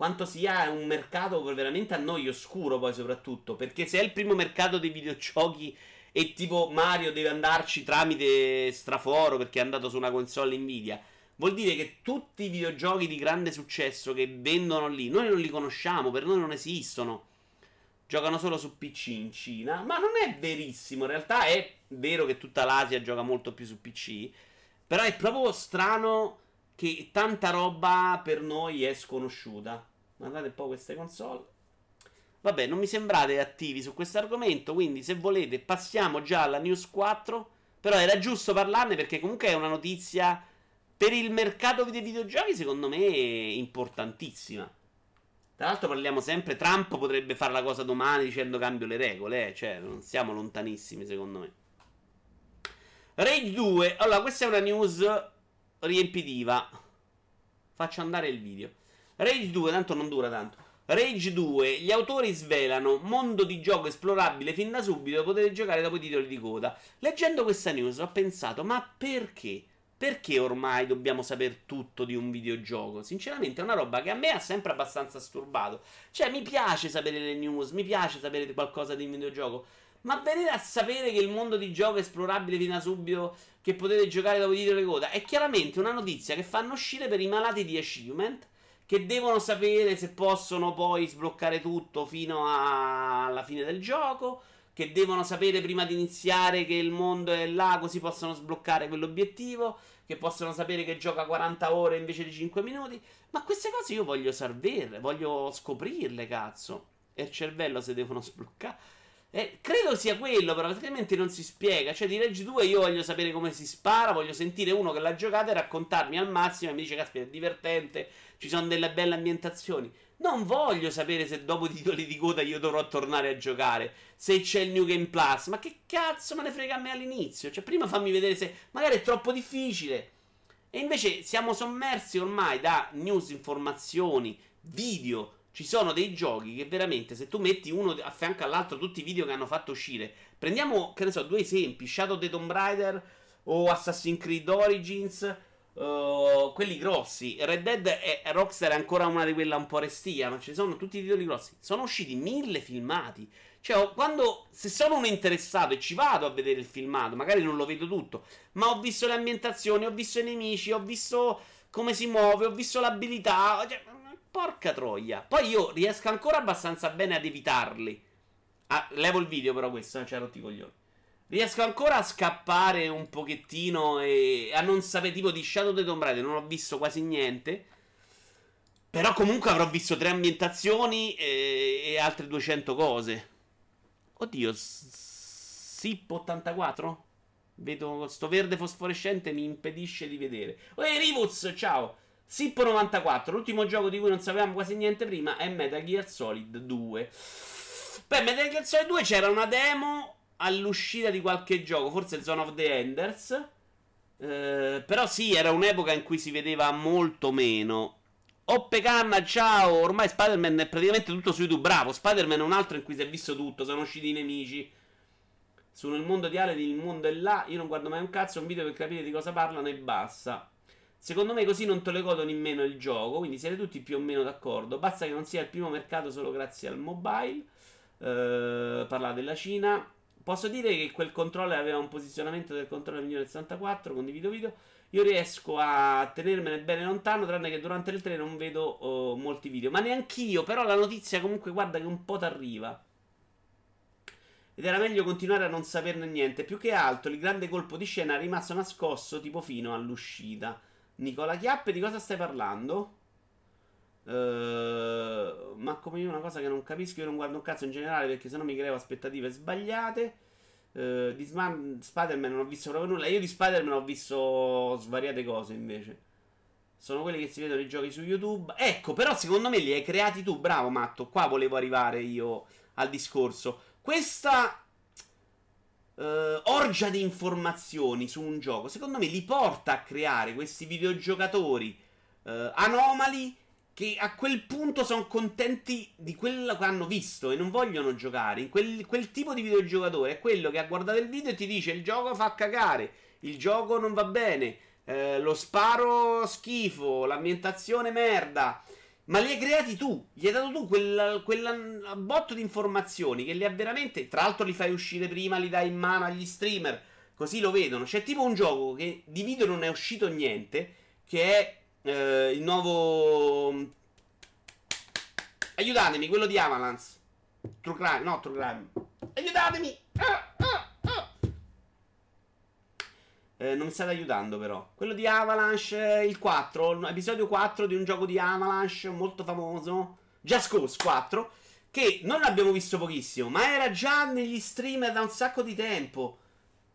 Quanto sia un mercato veramente a noi oscuro, poi soprattutto. Perché se è il primo mercato dei videogiochi e tipo Mario deve andarci tramite straforo perché è andato su una console Nvidia Vuol dire che tutti i videogiochi di grande successo che vendono lì, noi non li conosciamo, per noi non esistono. Giocano solo su PC in Cina. Ma non è verissimo. In realtà è vero che tutta l'Asia gioca molto più su PC. Però è proprio strano che tanta roba per noi è sconosciuta. Guardate un po' queste console. Vabbè, non mi sembrate attivi su questo argomento. Quindi, se volete, passiamo già alla news 4. Però era giusto parlarne perché comunque è una notizia per il mercato dei videogiochi, secondo me, importantissima. Tra l'altro parliamo sempre, Trump potrebbe fare la cosa domani dicendo cambio le regole, eh? cioè non siamo lontanissimi secondo me. Rage 2, allora questa è una news riempitiva. Faccio andare il video. Rage 2, tanto non dura tanto. Rage 2, gli autori svelano mondo di gioco esplorabile fin da subito, potete giocare dopo i titoli di coda. Leggendo questa news ho pensato, ma perché? Perché ormai dobbiamo sapere tutto di un videogioco? Sinceramente è una roba che a me ha sempre abbastanza sturbato. Cioè, mi piace sapere le news, mi piace sapere qualcosa di un videogioco. Ma venire a sapere che il mondo di gioco è esplorabile fino a subito, che potete giocare dopo i titoli di coda, è chiaramente una notizia che fanno uscire per i malati di achievement che devono sapere se possono poi sbloccare tutto fino a... alla fine del gioco che devono sapere prima di iniziare che il mondo è là, così possono sbloccare quell'obiettivo, che possono sapere che gioca 40 ore invece di 5 minuti. Ma queste cose io voglio saperle, voglio scoprirle, cazzo. E il cervello se devono sbloccare. Eh, credo sia quello, però altrimenti non si spiega. Cioè, di Rage 2 io voglio sapere come si spara, voglio sentire uno che l'ha giocato e raccontarmi al massimo e mi dice, caspita, è divertente, ci sono delle belle ambientazioni. Non voglio sapere se dopo titoli di coda io dovrò tornare a giocare. Se c'è il New Game Plus. Ma che cazzo me ne frega a me all'inizio? Cioè, prima fammi vedere se magari è troppo difficile. E invece siamo sommersi ormai da news, informazioni, video. Ci sono dei giochi che veramente, se tu metti uno a fianco all'altro, tutti i video che hanno fatto uscire. Prendiamo, che ne so, due esempi: Shadow of the Tomb Raider o Assassin's Creed Origins Uh, quelli grossi. Red Dead e Rockstar è ancora una di quelle un po' restia, ma ci sono tutti i titoli grossi. Sono usciti mille filmati. Cioè, quando se sono un interessato e ci vado a vedere il filmato, magari non lo vedo tutto, ma ho visto le ambientazioni, ho visto i nemici, ho visto come si muove, ho visto l'abilità. Cioè, porca troia. Poi io riesco ancora abbastanza bene ad evitarli. Ah, levo il video, però questo, eh, cioè, rotti coglioni. Riesco ancora a scappare un pochettino e a non sapere tipo di Shadow the Tomb Raider, non ho visto quasi niente. Però comunque avrò visto tre ambientazioni e, e altre 200 cose. Oddio, SIP 84? Vedo sto verde fosforescente mi impedisce di vedere. Ehi Rivuz, ciao! SIP 94, l'ultimo gioco di cui non sapevamo quasi niente prima è Metal Gear Solid 2. Beh, Metal Gear Solid 2 c'era una demo all'uscita di qualche gioco, forse Zone of the Enders. Eh, però sì, era un'epoca in cui si vedeva molto meno. Oppe Canna, ciao! Ormai Spider-Man è praticamente tutto su YouTube. Bravo, Spider-Man è un altro in cui si è visto tutto. Sono usciti i nemici. Sono il mondo di Alien, il mondo è là. Io non guardo mai un cazzo, un video per capire di cosa parlano e basta. Secondo me così non te lo godo nemmeno il gioco, quindi siete tutti più o meno d'accordo. Basta che non sia il primo mercato solo grazie al mobile. Eh, parlare della Cina. Posso dire che quel controller aveva un posizionamento del controller migliore del 64, condivido video. Io riesco a tenermene bene lontano, tranne che durante il treno non vedo uh, molti video. Ma neanch'io, però la notizia comunque guarda che un po' t'arriva. Ed era meglio continuare a non saperne niente. Più che altro, il grande colpo di scena è rimasto nascosto tipo fino all'uscita. Nicola Chiappe, di cosa stai parlando? Uh, ma come io una cosa che non capisco, io non guardo un cazzo in generale perché sennò mi creo aspettative sbagliate. Uh, di Sm- Spider-Man non ho visto proprio nulla. Io di Spider-Man ho visto svariate cose invece. Sono quelli che si vedono i giochi su YouTube. Ecco, però secondo me li hai creati tu. Bravo, Matto. Qua volevo arrivare io al discorso. Questa uh, orgia di informazioni su un gioco, secondo me li porta a creare questi videogiocatori anomali che a quel punto sono contenti di quello che hanno visto e non vogliono giocare. Quel, quel, tipo di videogiocatore è quello che ha guardato il video e ti dice il gioco fa cagare, il gioco non va bene, eh, lo sparo schifo, l'ambientazione merda. Ma li hai creati tu, gli hai dato tu quel, botto di informazioni che li ha veramente. Tra l'altro li fai uscire prima, li dai in mano agli streamer, così lo vedono. C'è tipo un gioco che di video non è uscito niente, che è eh, il nuovo. Aiutatemi, quello di Avalanche. True Crime, no, True Crime. Aiutatemi! Ah, ah, ah. Eh, non mi state aiutando, però. Quello di Avalanche, il 4, episodio 4 di un gioco di Avalanche molto famoso. Just Cause 4. Che non l'abbiamo visto pochissimo, ma era già negli streamer da un sacco di tempo.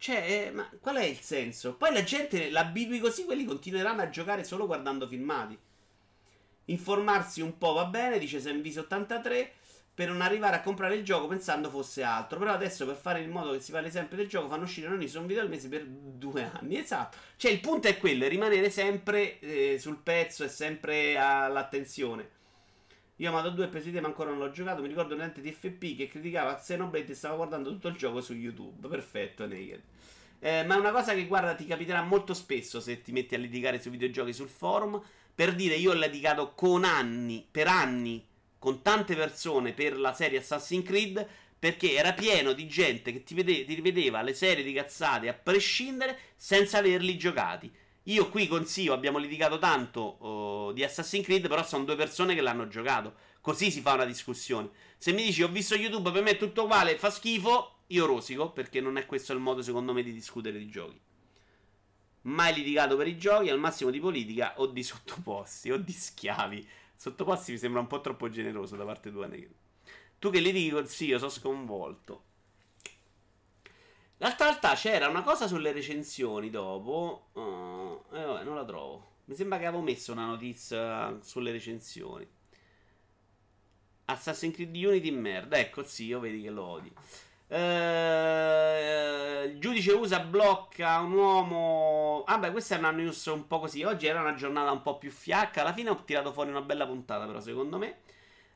Cioè, eh, ma qual è il senso? Poi la gente l'abitui così, quelli continueranno a giocare solo guardando filmati. Informarsi un po' va bene, dice Senvis83, per non arrivare a comprare il gioco pensando fosse altro. Però adesso per fare in modo che si parli sempre del gioco fanno uscire non un video al mese per due anni. Esatto. Cioè il punto è quello, è rimanere sempre eh, sul pezzo e sempre all'attenzione. Io Amato 2 e Presidente ma ancora non l'ho giocato. Mi ricordo un ente di FP che criticava Xenoblade e stava guardando tutto il gioco su YouTube. Perfetto, Naked. Eh, ma è una cosa che guarda ti capiterà molto spesso se ti metti a litigare sui videogiochi sul forum. Per dire, io ho litigato con anni, per anni, con tante persone per la serie Assassin's Creed. Perché era pieno di gente che ti, vede- ti rivedeva le serie di cazzate a prescindere senza averli giocati. Io qui con Sio abbiamo litigato tanto uh, di Assassin's Creed, però sono due persone che l'hanno giocato. Così si fa una discussione. Se mi dici ho visto YouTube, per me è tutto uguale, fa schifo, io rosico, perché non è questo il modo secondo me di discutere di giochi. Mai litigato per i giochi, al massimo di politica o di sottoposti o di schiavi. Sottoposti mi sembra un po' troppo generoso da parte tua. Tu che litighi con Sio, sono sconvolto. L'altra realtà c'era una cosa sulle recensioni dopo. Uh, eh, vabbè, non la trovo. Mi sembra che avevo messo una notizia sulle recensioni. Assassin's Creed Unity merda. Ecco, sì, io vedi che lo odi. Uh, il giudice USA blocca un uomo. Ah, beh, questa è una news un po' così. Oggi era una giornata un po' più fiacca. Alla fine ho tirato fuori una bella puntata, però, secondo me.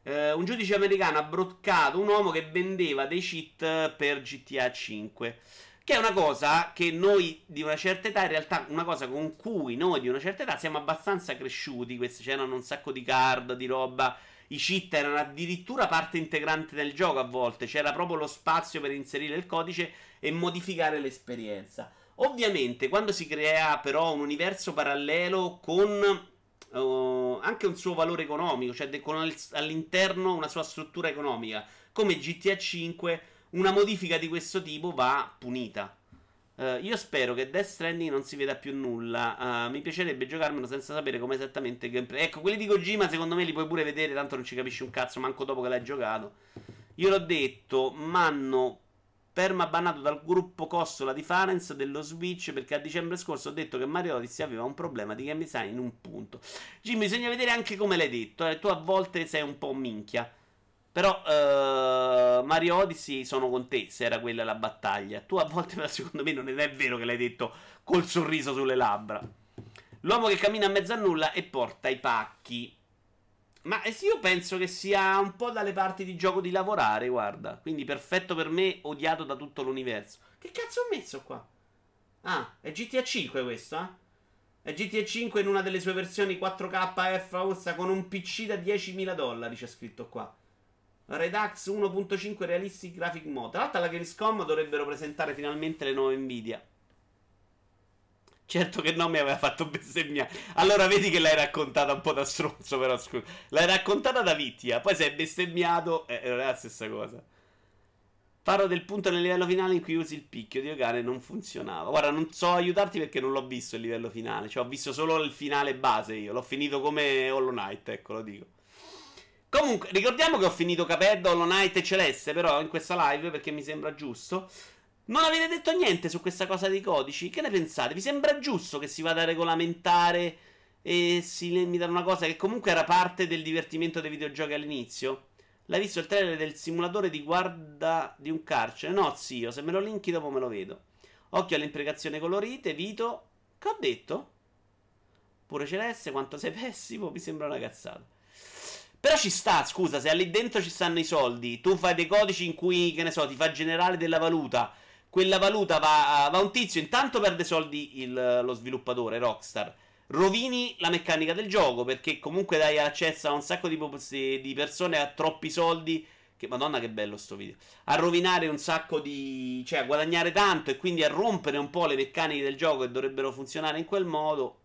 Uh, un giudice americano ha bloccato un uomo che vendeva dei cheat per GTA 5. Che è una cosa che noi di una certa età, in realtà, una cosa con cui noi di una certa età siamo abbastanza cresciuti. Questi c'erano un sacco di card, di roba. I cheat erano addirittura parte integrante del gioco a volte. C'era proprio lo spazio per inserire il codice e modificare l'esperienza. Ovviamente, quando si crea però un universo parallelo con uh, anche un suo valore economico, cioè con all'interno una sua struttura economica, come GTA 5 una modifica di questo tipo va punita. Uh, io spero che Death Stranding non si veda più nulla. Uh, mi piacerebbe giocarmelo senza sapere come esattamente il gameplay. Ecco, quelli di Kojima secondo me li puoi pure vedere, tanto non ci capisci un cazzo, manco dopo che l'hai giocato. Io l'ho detto, m'hanno perma bannato dal gruppo Costola di Farenz dello Switch perché a dicembre scorso ho detto che Mario Odyssey aveva un problema di game design in un punto. Jimmy, bisogna vedere anche come l'hai detto. Eh. Tu a volte sei un po' minchia. Però uh, Mario Odyssey sono con te se era quella la battaglia. Tu a volte, secondo me, non è vero che l'hai detto col sorriso sulle labbra. L'uomo che cammina a mezzo a nulla e porta i pacchi. Ma eh sì, io penso che sia un po' dalle parti di gioco di lavorare, guarda. Quindi perfetto per me, odiato da tutto l'universo. Che cazzo ho messo qua? Ah, è GTA 5 questo, eh? È GTA 5 in una delle sue versioni 4K F con un PC da 10.000 dollari, c'è scritto qua. Redux 1.5 Realistic Graphic Mode. Tra l'altro, alla Gamescom dovrebbero presentare finalmente le nuove Nvidia. Certo che non mi aveva fatto bestemmiare. Allora vedi che l'hai raccontata un po' da stronzo, però scusa. L'hai raccontata da Vittia, poi sei bestemmiato e eh, non è la stessa cosa. Parlo del punto nel livello finale in cui usi il picchio di Ogane non funzionava. Guarda, non so aiutarti perché non l'ho visto il livello finale. Cioè, ho visto solo il finale base io. L'ho finito come Hollow Knight, ecco, lo dico. Comunque, ricordiamo che ho finito Capeddo, Hollow Knight e Celeste, però in questa live perché mi sembra giusto. Non avete detto niente su questa cosa dei codici? Che ne pensate? Vi sembra giusto che si vada a regolamentare e si limita una cosa che comunque era parte del divertimento dei videogiochi all'inizio? L'hai visto il trailer del simulatore di guarda di un carcere? No, zio, se me lo linki dopo me lo vedo. Occhio alle imprecazioni colorite, Vito. Che ho detto? Pure Celeste, quanto sei pessimo, mi sembra una cazzata. Però ci sta, scusa, se lì dentro ci stanno i soldi, tu fai dei codici in cui, che ne so, ti fa generare della valuta. Quella valuta va, va a un tizio, intanto perde soldi il, lo sviluppatore, Rockstar. Rovini la meccanica del gioco perché comunque dai accesso a un sacco di, di persone a troppi soldi. Che, Madonna, che bello sto video. A rovinare un sacco di. cioè a guadagnare tanto e quindi a rompere un po' le meccaniche del gioco che dovrebbero funzionare in quel modo.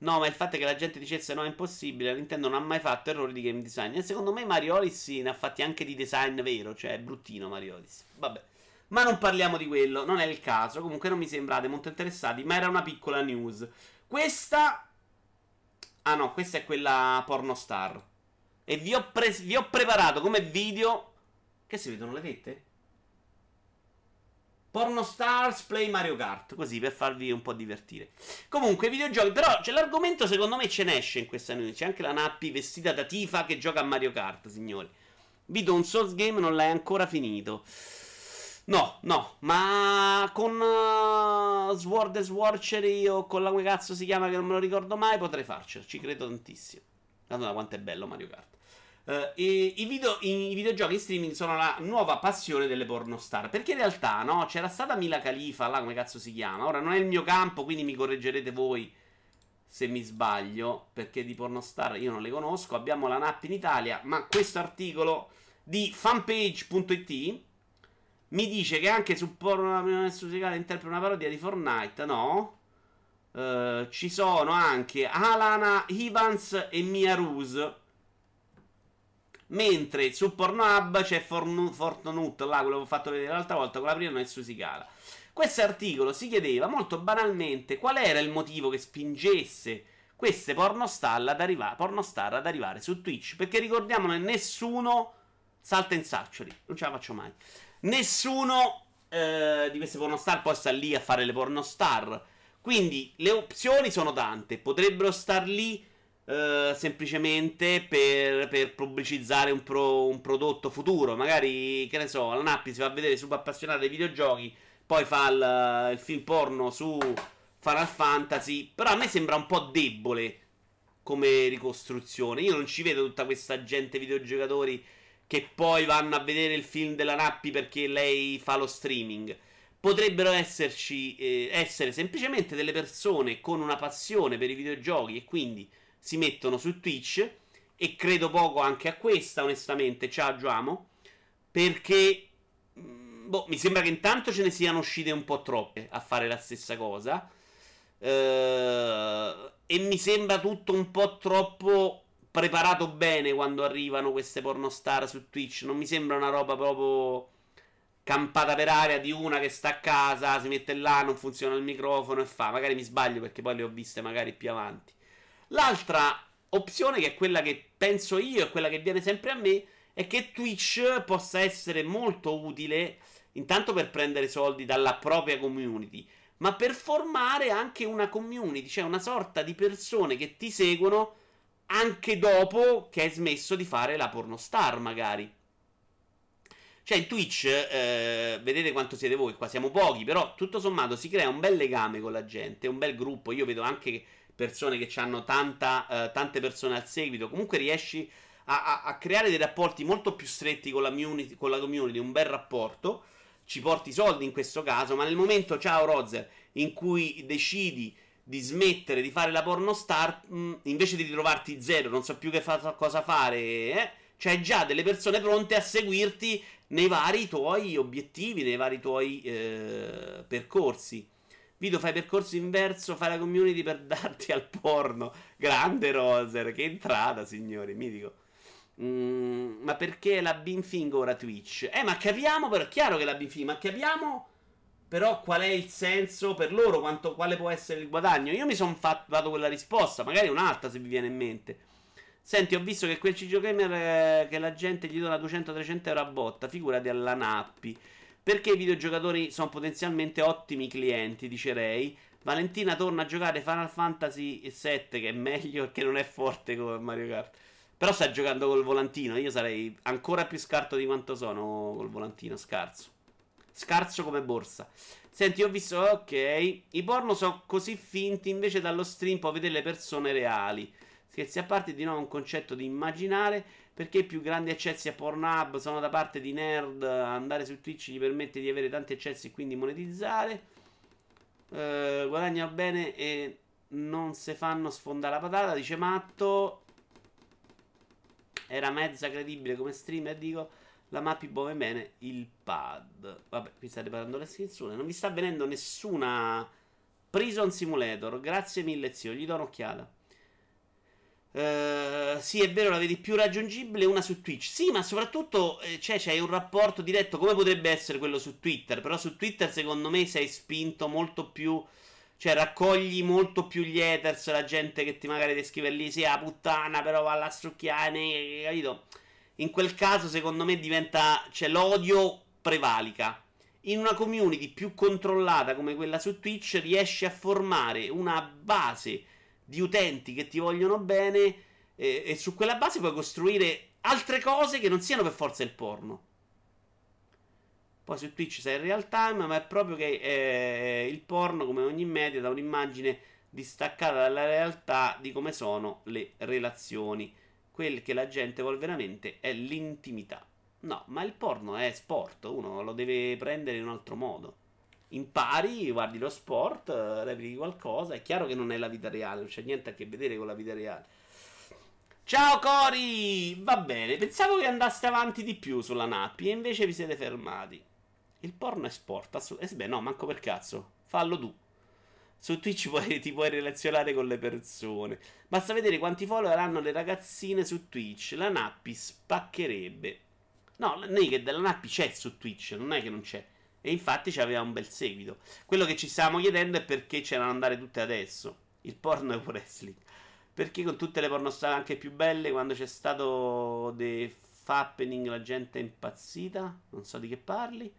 No, ma il fatto è che la gente dicesse no, è impossibile. Nintendo non ha mai fatto errori di game design. E secondo me Mario Odyssey ne ha fatti anche di design vero. Cioè, è bruttino Mario Odyssey. Vabbè. Ma non parliamo di quello, non è il caso. Comunque non mi sembrate molto interessati. Ma era una piccola news. Questa. Ah no, questa è quella pornostar. E vi ho, pre- vi ho preparato come video. Che si vedono le tette? Porno Stars Play Mario Kart, così per farvi un po' divertire. Comunque, videogiochi, però c'è l'argomento secondo me ce ne esce in questa news. C'è anche la Nappi vestita da Tifa che gioca a Mario Kart, signori. Vito, un Souls game non l'hai ancora finito. No, no, ma con uh, Sword e Swarchery o con la come cazzo si chiama che non me lo ricordo mai potrei farcela, ci credo tantissimo. Madonna, quanto è bello Mario Kart. Uh, i, video, i, videogiochi in streaming sono la nuova passione delle pornostar. Perché in realtà, no? C'era stata Mila Khalifa, là come cazzo si chiama. Ora non è il mio campo, quindi mi correggerete voi se mi sbaglio. Perché di pornostar io non le conosco. Abbiamo la NAP in Italia. Ma questo articolo di fanpage.it mi dice che anche su porno musicale interpreta una parodia di Fortnite. No? Uh, ci sono anche Alana Evans e Mia Ruse Mentre su Pornhub c'è Fortnite, là, quello che ho fatto vedere l'altra volta, con la prima è Susicala. Questo articolo si chiedeva molto banalmente qual era il motivo che spingesse queste pornostar ad, arriva- pornostar ad arrivare su Twitch. Perché ricordiamone, nessuno salta in Sanctuary. Non ce la faccio mai. Nessuno eh, di queste pornostar può stare lì a fare le pornostar. Quindi le opzioni sono tante. Potrebbero star lì Uh, semplicemente per, per pubblicizzare un, pro, un, prodotto futuro. Magari, che ne so, la Nappi si va a vedere super appassionata dei videogiochi, poi fa il, il, film porno su Final Fantasy. Però a me sembra un po' debole come ricostruzione. Io non ci vedo tutta questa gente videogiocatori che poi vanno a vedere il film della Nappi perché lei fa lo streaming. Potrebbero esserci, eh, essere semplicemente delle persone con una passione per i videogiochi e quindi si mettono su Twitch e credo poco anche a questa, onestamente, ci aggiamo, perché mm, boh, mi sembra che intanto ce ne siano uscite un po' troppe a fare la stessa cosa. Uh, e mi sembra tutto un po' troppo preparato bene quando arrivano queste pornostar su Twitch. Non mi sembra una roba proprio campata per aria di una che sta a casa, si mette là, non funziona il microfono e fa. Magari mi sbaglio perché poi le ho viste magari più avanti. L'altra opzione, che è quella che penso io e quella che viene sempre a me, è che Twitch possa essere molto utile intanto per prendere soldi dalla propria community, ma per formare anche una community, cioè una sorta di persone che ti seguono anche dopo che hai smesso di fare la pornostar, magari. Cioè, in Twitch, eh, vedete quanto siete voi, qua siamo pochi, però tutto sommato si crea un bel legame con la gente, un bel gruppo. Io vedo anche che persone che hanno tanta, uh, tante persone al seguito, comunque riesci a, a, a, creare dei rapporti molto più stretti con la, community, con la community, un bel rapporto, ci porti soldi in questo caso, ma nel momento, ciao Rozer, in cui decidi di smettere di fare la pornostar, mm, invece di ritrovarti zero, non so più che fa, cosa fare, eh, c'hai già delle persone pronte a seguirti nei vari tuoi obiettivi, nei vari tuoi eh, percorsi. Vito, fai percorso inverso, fai la community per darti al porno. Grande Roser, che entrata, signori, mitico. Mm, ma perché la Binfing ora Twitch? Eh, ma capiamo, però è chiaro che la Binfing, ma capiamo però qual è il senso per loro, quanto, quale può essere il guadagno. Io mi sono dato quella risposta, magari un'altra se vi viene in mente. Senti, ho visto che quel Cigio Gamer eh, che la gente gli dona 200-300 euro a botta, figurati alla Nappi. Perché i videogiocatori sono potenzialmente ottimi clienti, dice Ray. Valentina torna a giocare Final Fantasy VII, che è meglio perché non è forte come Mario Kart. Però sta giocando col volantino. Io sarei ancora più scarto di quanto sono col volantino. Scarso. Scarso come borsa. Senti, ho visto. Ok. I porno sono così finti. Invece dallo stream puoi vedere le persone reali. Scherzi a parte, di nuovo un concetto di immaginare. Perché più grandi accessi a Pornhub sono da parte di nerd. Andare su Twitch gli permette di avere tanti accessi e quindi monetizzare. Eh, guadagnano bene e non se fanno sfondare la patata. Dice Matto. Era mezza credibile come streamer. Dico. La mappi muove bene il pad. Vabbè, qui state parlando le scrizioni. Non vi sta venendo nessuna Prison Simulator. Grazie mille, zio. Gli do un'occhiata. Uh, sì, è vero, la vedi più raggiungibile una su Twitch. Sì, ma soprattutto eh, cioè, c'hai un rapporto diretto come potrebbe essere quello su Twitter. Però su Twitter, secondo me, sei spinto molto più. Cioè, raccogli molto più gli haters, la gente che ti magari ti scrive lì, sì, a puttana, però va a strucchiare, capito? In quel caso, secondo me, diventa. Cioè, l'odio prevalica. In una community più controllata come quella su Twitch, riesci a formare una base di utenti che ti vogliono bene e, e su quella base puoi costruire altre cose che non siano per forza il porno. Poi su Twitch sei in real time, ma è proprio che eh, il porno, come ogni media, da un'immagine distaccata dalla realtà di come sono le relazioni. Quel che la gente vuole veramente è l'intimità. No, ma il porno è sport, uno lo deve prendere in un altro modo. Impari, guardi lo sport, replichi qualcosa. È chiaro che non è la vita reale, non c'è niente a che vedere con la vita reale. Ciao Cori! Va bene, pensavo che andaste avanti di più sulla Nappi e invece vi siete fermati. Il porno è sport, assolutamente. Eh, beh, no, manco per cazzo. Fallo tu. Su Twitch puoi, ti puoi relazionare con le persone. Basta vedere quanti follower hanno le ragazzine su Twitch. La Nappi spaccherebbe. No, Naked la Nappi c'è su Twitch, non è che non c'è. E infatti c'aveva un bel seguito. Quello che ci stavamo chiedendo è perché c'erano andare tutte adesso. Il porno è un wrestling. Perché con tutte le pornostar anche più belle, quando c'è stato The Fappening, la gente è impazzita. Non so di che parli.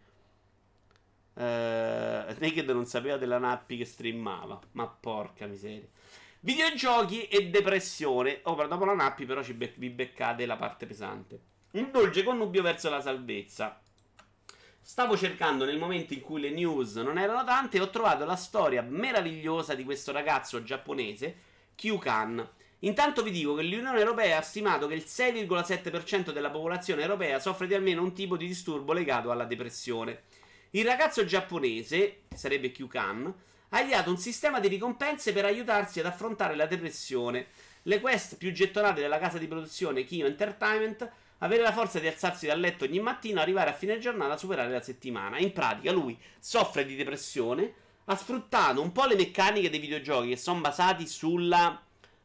Uh, Naked non sapeva della Nappi che streamava. Ma porca miseria. Videogiochi e depressione. Oh, dopo la Nappi, però, ci be- vi beccate la parte pesante. Un dolce connubio verso la salvezza. Stavo cercando nel momento in cui le news non erano tante e ho trovato la storia meravigliosa di questo ragazzo giapponese, Kyukan. Intanto vi dico che l'Unione Europea ha stimato che il 6,7% della popolazione europea soffre di almeno un tipo di disturbo legato alla depressione. Il ragazzo giapponese, che sarebbe Kyukan, ha ideato un sistema di ricompense per aiutarsi ad affrontare la depressione. Le quest più gettonate della casa di produzione Kyo Entertainment avere la forza di alzarsi dal letto ogni mattino, arrivare a fine giornata, superare la settimana. In pratica, lui soffre di depressione, ha sfruttato un po' le meccaniche dei videogiochi che sono basati sulla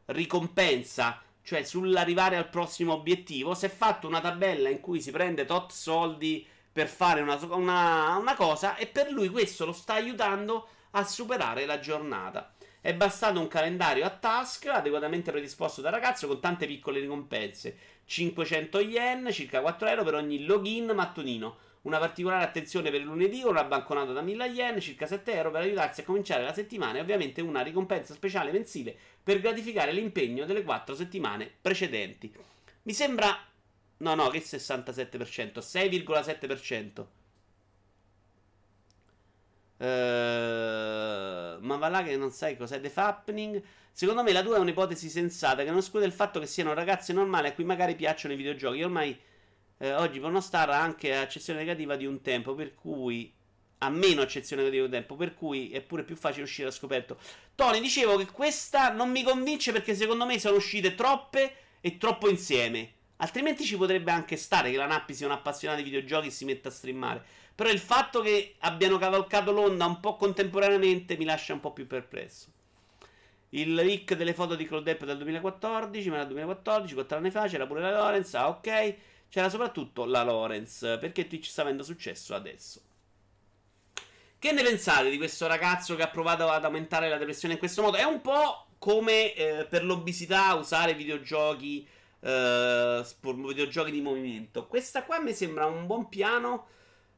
ricompensa, cioè sull'arrivare al prossimo obiettivo. Si è fatto una tabella in cui si prende tot soldi per fare una, una, una cosa e per lui questo lo sta aiutando a superare la giornata. È bastato un calendario a task adeguatamente predisposto dal ragazzo con tante piccole ricompense. 500 yen, circa 4 euro per ogni login mattonino. Una particolare attenzione per il lunedì una banconata da 1000 yen, circa 7 euro per aiutarsi a cominciare la settimana e ovviamente una ricompensa speciale mensile per gratificare l'impegno delle 4 settimane precedenti. Mi sembra No, no, che 67%, 6,7%. Uh, ma va là che non sai cos'è The Fappening. Secondo me la tua è un'ipotesi sensata che non esclude il fatto che siano ragazze normali a cui magari piacciono i videogiochi. Ormai eh, oggi Pornostar ha anche accezione negativa di un tempo, per cui ha meno accezione negativa di un tempo, per cui è pure più facile uscire da scoperto. Tony, dicevo che questa non mi convince perché secondo me sono uscite troppe e troppo insieme. Altrimenti ci potrebbe anche stare che la Nappi sia un appassionato di videogiochi e si metta a streamare. Però il fatto che abbiano cavalcato l'onda un po' contemporaneamente mi lascia un po' più perplesso. Il leak delle foto di Claude del 2014, ma nel 2014, 4 anni fa, c'era pure la Lorenz, ah ok. C'era soprattutto la Lorenz, perché Twitch sta avendo successo adesso. Che ne pensate di questo ragazzo che ha provato ad aumentare la depressione in questo modo? È un po' come eh, per l'obesità usare videogiochi uh, videogiochi di movimento. Questa qua mi sembra un buon piano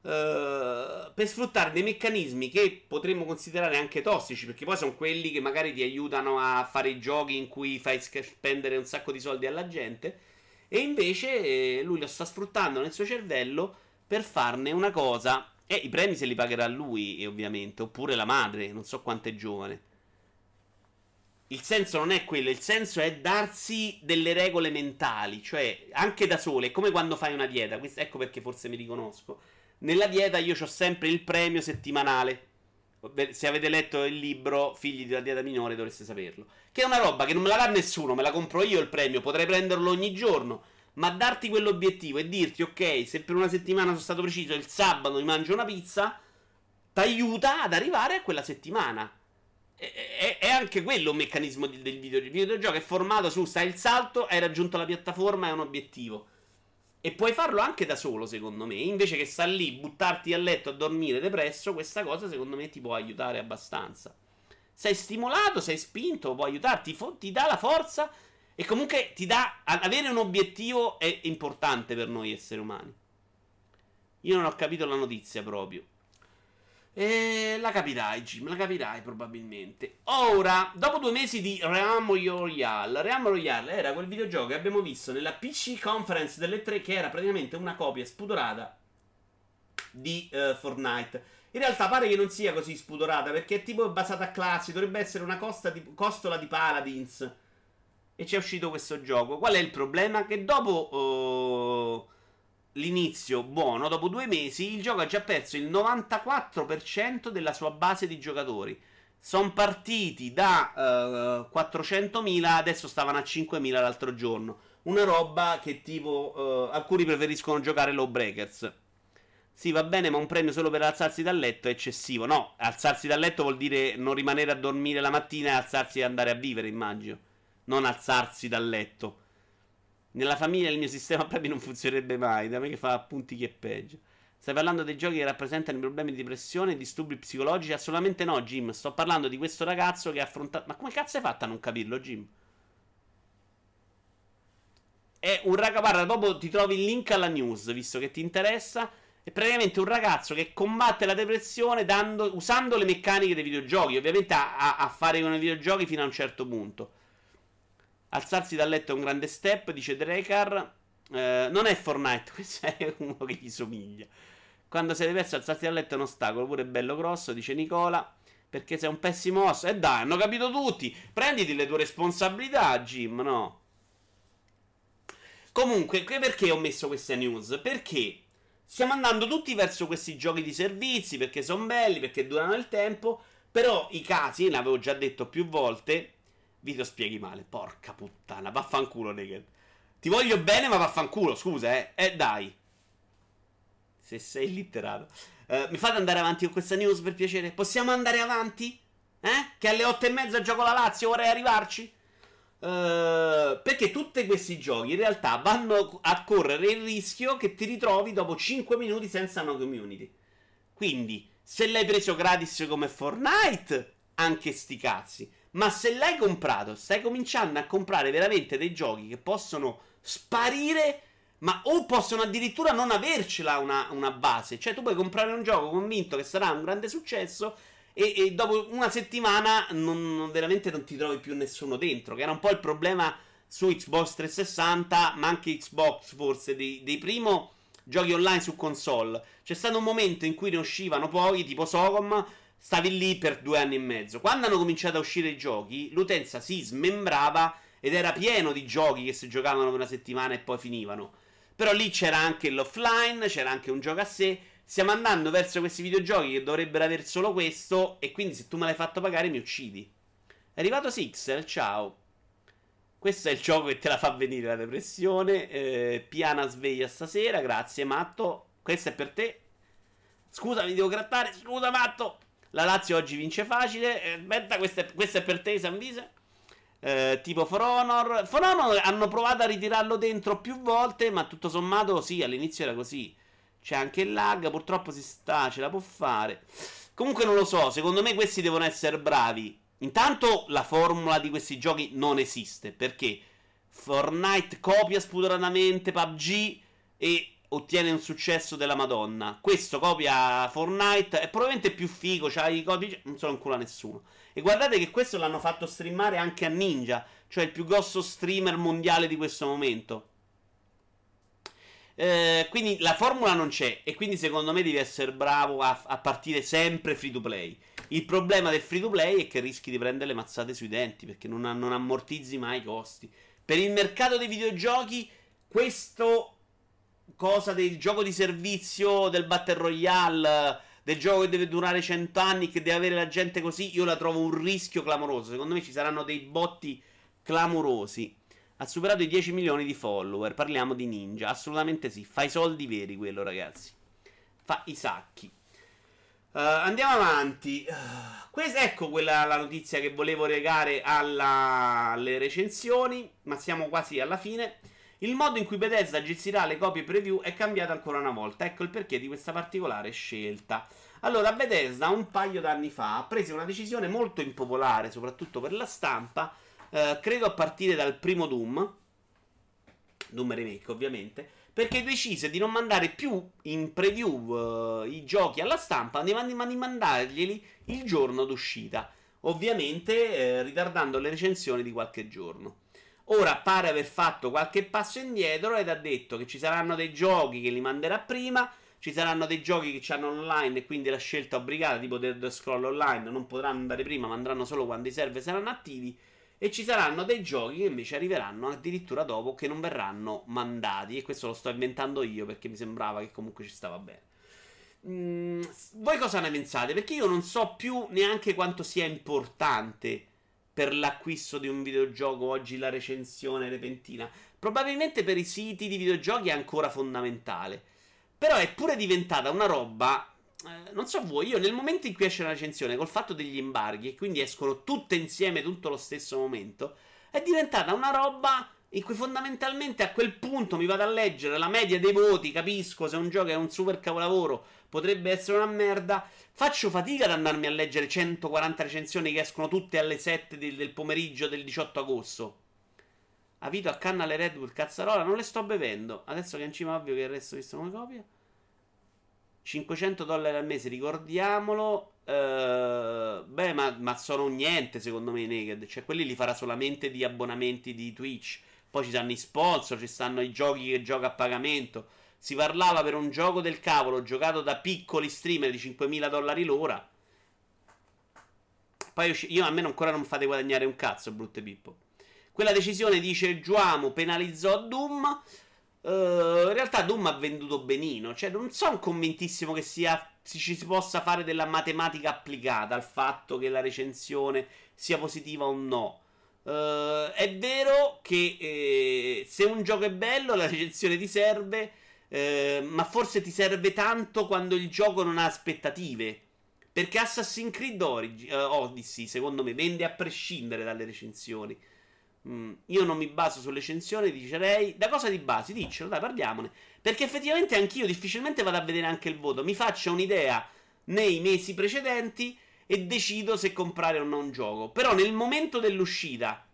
uh, per sfruttare dei meccanismi che potremmo considerare anche tossici, perché poi sono quelli che magari ti aiutano a fare i giochi in cui fai spendere un sacco di soldi alla gente. E invece eh, lui lo sta sfruttando nel suo cervello per farne una cosa. E i premi se li pagherà lui, ovviamente, oppure la madre, non so quanto è giovane. Il senso non è quello, il senso è darsi delle regole mentali, cioè anche da sole, è come quando fai una dieta, ecco perché forse mi riconosco. Nella dieta io ho sempre il premio settimanale. Se avete letto il libro Figli della dieta minore dovreste saperlo. Che è una roba che non me la dà nessuno, me la compro io il premio, potrei prenderlo ogni giorno. Ma darti quell'obiettivo e dirti, ok, se per una settimana sono stato preciso, il sabato mi mangio una pizza, ti aiuta ad arrivare a quella settimana. È, è, anche quello un meccanismo del videogioco. Il videogioco è formato su sai il salto, hai raggiunto la piattaforma, è un obiettivo. E puoi farlo anche da solo, secondo me. Invece che sta lì, buttarti a letto a dormire depresso, questa cosa secondo me ti può aiutare abbastanza. Sei stimolato, sei spinto, può aiutarti, ti dà la forza e comunque ti dà. Avere un obiettivo è importante per noi esseri umani. Io non ho capito la notizia proprio. E la capirai, Jim, la capirai probabilmente. Ora, dopo due mesi di Realm Royale, Realm Royale era quel videogioco che abbiamo visto nella PC Conference delle tre, che era praticamente una copia spudorata di uh, Fortnite. In realtà pare che non sia così spudorata perché è tipo basata a classi, dovrebbe essere una di, costola di Paladins. E c'è uscito questo gioco. Qual è il problema? Che dopo uh, l'inizio buono, dopo due mesi, il gioco ha già perso il 94% della sua base di giocatori. Sono partiti da uh, 400.000, adesso stavano a 5.000 l'altro giorno. Una roba che tipo uh, alcuni preferiscono giocare low breakers. Sì, va bene, ma un premio solo per alzarsi dal letto è eccessivo. No, alzarsi dal letto vuol dire non rimanere a dormire la mattina e alzarsi e andare a vivere, immagino. Non alzarsi dal letto. Nella famiglia il mio sistema premi non funzionerebbe mai. Da me che fa appunti chi è peggio. Stai parlando dei giochi che rappresentano problemi di depressione e disturbi psicologici? Assolutamente no, Jim. Sto parlando di questo ragazzo che ha affrontato. Ma come cazzo hai fatto a non capirlo, Jim? È un ragazzo. Guarda, dopo ti trovi il link alla news, visto che ti interessa. È praticamente un ragazzo che combatte la depressione dando, usando le meccaniche dei videogiochi. Ovviamente ha a fare con i videogiochi fino a un certo punto. Alzarsi dal letto è un grande step, dice Drekar. Eh, non è Fortnite, questo è uno che gli somiglia. Quando sei diverso, alzarsi dal letto è un ostacolo, pure bello grosso, dice Nicola. Perché sei un pessimo osso. E eh dai, hanno capito tutti. Prenditi le tue responsabilità, Jim, no? Comunque, perché ho messo queste news? Perché Stiamo andando tutti verso questi giochi di servizi perché sono belli, perché durano il tempo. Però i casi, l'avevo già detto più volte, vi lo spieghi male. Porca puttana, vaffanculo, Naked. Ti voglio bene, ma vaffanculo, scusa, eh. Eh, dai. Se sei illitterato. Uh, mi fate andare avanti con questa news per piacere? Possiamo andare avanti? Eh? Che alle otto e mezza gioco la Lazio, vorrei arrivarci? Uh, perché tutti questi giochi in realtà vanno a correre il rischio che ti ritrovi dopo 5 minuti senza una community. Quindi, se l'hai preso gratis come Fortnite, anche sti cazzi. Ma se l'hai comprato, stai cominciando a comprare veramente dei giochi che possono sparire, ma o possono addirittura non avercela una, una base. Cioè, tu puoi comprare un gioco convinto che sarà un grande successo e, e dopo una settimana non, non, veramente non ti trovi più nessuno dentro, che era un po' il problema su Xbox 360, ma anche Xbox forse, dei, dei primo giochi online su console. C'è stato un momento in cui ne uscivano pochi, tipo Socom, stavi lì per due anni e mezzo. Quando hanno cominciato a uscire i giochi, l'utenza si smembrava ed era pieno di giochi che si giocavano una settimana e poi finivano. Però lì c'era anche l'offline, c'era anche un gioco a sé. Stiamo andando verso questi videogiochi che dovrebbero avere solo questo. E quindi se tu me l'hai fatto pagare mi uccidi. È arrivato Sixel, ciao. Questo è il gioco che te la fa venire la depressione. Eh, piana sveglia stasera, grazie Matto. Questo è per te. Scusa, mi devo grattare. Scusa, Matto. La Lazio oggi vince facile. Eh, aspetta, questo è, per te, Sanvise. Eh, tipo For Honor. For Honor hanno provato a ritirarlo dentro più volte, ma tutto sommato sì, all'inizio era così. C'è anche il lag, purtroppo si sta, ce la può fare. Comunque non lo so, secondo me questi devono essere bravi. Intanto la formula di questi giochi non esiste, perché Fortnite copia spudoratamente PUBG e ottiene un successo della Madonna. Questo copia Fortnite, è probabilmente più figo, c'ha i codici, non sono ancora nessuno. E guardate che questo l'hanno fatto streamare anche a Ninja, cioè il più grosso streamer mondiale di questo momento. Eh, quindi la formula non c'è e quindi secondo me devi essere bravo a, a, partire sempre free to play. Il problema del free to play è che rischi di prendere le mazzate sui denti perché non, non ammortizzi mai i costi. Per il mercato dei videogiochi questo cosa del gioco di servizio, del Battle Royale, del gioco che deve durare 100 anni, che deve avere la gente così, io la trovo un rischio clamoroso. Secondo me ci saranno dei botti clamorosi. Ha superato i 10 milioni di follower. Parliamo di Ninja. Assolutamente sì. Fa i soldi veri quello, ragazzi. Fa i sacchi. Uh, andiamo avanti. Uh, questa, ecco quella la notizia che volevo legare alla, alle recensioni. Ma siamo quasi alla fine. Il modo in cui Bethesda gestirà le copie preview è cambiato ancora una volta. Ecco il perché di questa particolare scelta. Allora, Bethesda un paio d'anni fa ha preso una decisione molto impopolare, soprattutto per la stampa eh, credo a partire dal primo Doom, Doom Remake ovviamente, perché decise di non mandare più in preview uh, i giochi alla stampa, ma di mandarglieli il giorno d'uscita, ovviamente eh, ritardando le recensioni di qualche giorno. Ora pare aver fatto qualche passo indietro ed ha detto che ci saranno dei giochi che li manderà prima, Ci saranno dei giochi che hanno online e quindi la scelta obbligata, tipo del scroll online, non potranno andare prima, ma andranno solo quando i server saranno attivi. E ci saranno dei giochi che invece arriveranno addirittura dopo che non verranno mandati. E questo lo sto inventando io perché mi sembrava che comunque ci stava bene. Mm, voi cosa ne pensate? Perché io non so più neanche quanto sia importante per l'acquisto di un videogioco oggi la recensione repentina. Probabilmente per i siti di videogiochi è ancora fondamentale. Però è pure diventata una roba. Eh, non so voi, io nel momento in cui esce la recensione, col fatto degli embarghi, e quindi escono tutte insieme tutto lo stesso momento, è diventata una roba in cui fondamentalmente a quel punto mi vado a leggere la media dei voti, capisco se un gioco è un super capolavoro, potrebbe essere una merda. Faccio fatica ad andarmi a leggere 140 recensioni che escono tutte alle 7 del, del pomeriggio del 18 agosto. Avito a canna le Red Bull cazzarola, non le sto bevendo. Adesso che in cima ovvio che il resto visto come copia. 500 dollari al mese, ricordiamolo. Uh, beh, ma, ma, sono niente secondo me i Naked. Cioè, quelli li farà solamente di abbonamenti di Twitch. Poi ci stanno i sponsor, ci stanno i giochi che gioca a pagamento. Si parlava per un gioco del cavolo giocato da piccoli streamer di 5.000 dollari l'ora. Poi io a me ancora non fate guadagnare un cazzo, brutte Pippo. Quella decisione, dice Giuamo, penalizzò Doom. Uh, in realtà Doom ha venduto benino. Cioè, non sono convintissimo che sia, ci si possa fare della matematica applicata al fatto che la recensione sia positiva o no. Uh, è vero che eh, se un gioco è bello, la recensione ti serve. Eh, ma forse ti serve tanto quando il gioco non ha aspettative. Perché Assassin's Creed Origi- uh, Odyssey, secondo me, vende a prescindere dalle recensioni. Mm, io non mi baso sulle recensioni, dicerei. Da cosa ti basi? Diccelo, dai, parliamone. Perché effettivamente anch'io difficilmente vado a vedere anche il voto. Mi faccio un'idea nei mesi precedenti e decido se comprare o no un gioco. Però nel momento dell'uscita,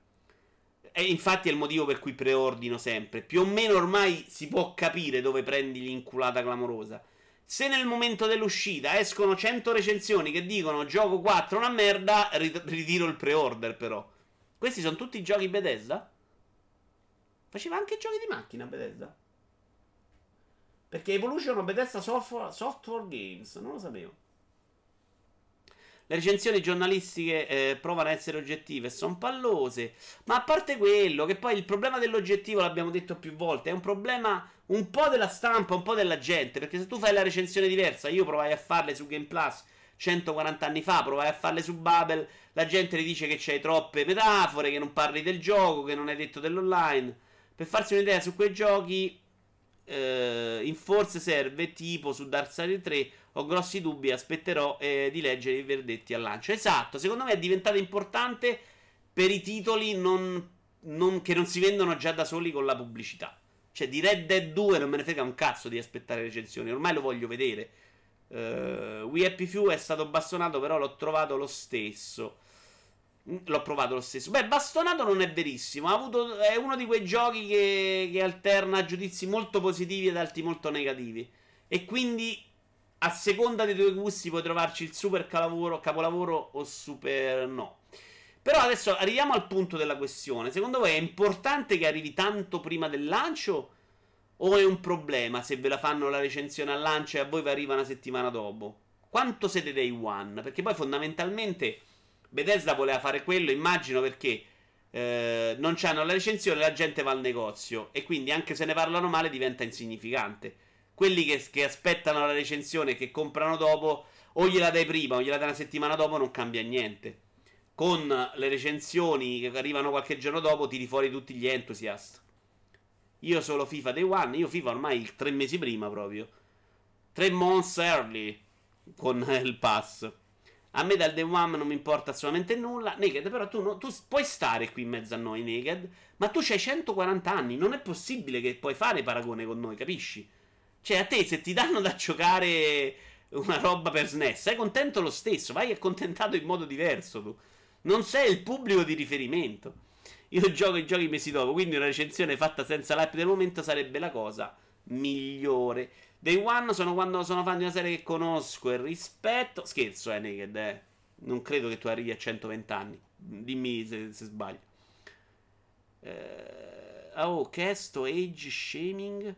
e infatti è il motivo per cui preordino sempre, più o meno ormai si può capire dove prendi l'inculata clamorosa. Se nel momento dell'uscita escono 100 recensioni che dicono gioco 4 una merda, ritiro il pre-order però. Questi sono tutti giochi Bethesda? Faceva anche giochi di macchina Bethesda? Perché Evolution Bethesda Software, Software Games, non lo sapevo. Le recensioni giornalistiche eh, provano a essere oggettive sono pallose. Ma a parte quello, che poi il problema dell'oggettivo, l'abbiamo detto più volte, è un problema un po' della stampa, un po' della gente. Perché se tu fai la recensione diversa, io provai a farle su Game Plus 140 anni fa, provai a farle su Babel, la gente ti dice che c'hai troppe metafore, che non parli del gioco, che non hai detto dell'online. Per farsi un'idea su quei giochi, eh, in forse serve tipo su Darkseid 3 ho grossi dubbi, aspetterò eh, di leggere i verdetti al lancio. Esatto, secondo me è diventata importante per i titoli non, non, che non si vendono già da soli con la pubblicità. Cioè di Red Dead 2 non me ne frega un cazzo di aspettare recensioni, ormai lo voglio vedere. Uh, We Happy Few è stato bastonato, però l'ho trovato lo stesso. Mm, l'ho provato lo stesso. Beh, bastonato non è verissimo. Avuto, è uno di quei giochi che, che alterna giudizi molto positivi ed altri molto negativi. E quindi, a seconda dei tuoi gusti, puoi trovarci il super capolavoro, capolavoro o super no. Però adesso arriviamo al punto della questione. Secondo voi è importante che arrivi tanto prima del lancio? O è un problema se ve la fanno la recensione al lancio e a voi vi arriva una settimana dopo? Quanto siete day one? Perché poi fondamentalmente Bethesda voleva fare quello, immagino perché eh, non c'hanno la recensione, la gente va al negozio e quindi anche se ne parlano male diventa insignificante. Quelli che, che aspettano la recensione e che comprano dopo, o gliela dai prima o gliela dai una settimana dopo, non cambia niente. Con le recensioni che arrivano qualche giorno dopo, tiri fuori tutti gli entusiast. Io solo FIFA Day One. Io FIFA ormai tre mesi prima proprio. Tre months early con il pass. A me dal Day One non mi importa assolutamente nulla. Naked, però tu, no, tu puoi stare qui in mezzo a noi, Naked. Ma tu hai 140 anni. Non è possibile che puoi fare paragone con noi, capisci? Cioè, a te se ti danno da giocare una roba per SNES, sei contento lo stesso. Vai accontentato in modo diverso tu. Non sei il pubblico di riferimento. Io gioco i giochi mesi dopo, quindi una recensione fatta senza l'hype del momento sarebbe la cosa migliore. Day One sono quando sono fan di una serie che conosco e rispetto. Scherzo, eh, Naked, eh. Non credo che tu arrivi a 120 anni. Dimmi se, se sbaglio. Eh, oh, che sto age shaming?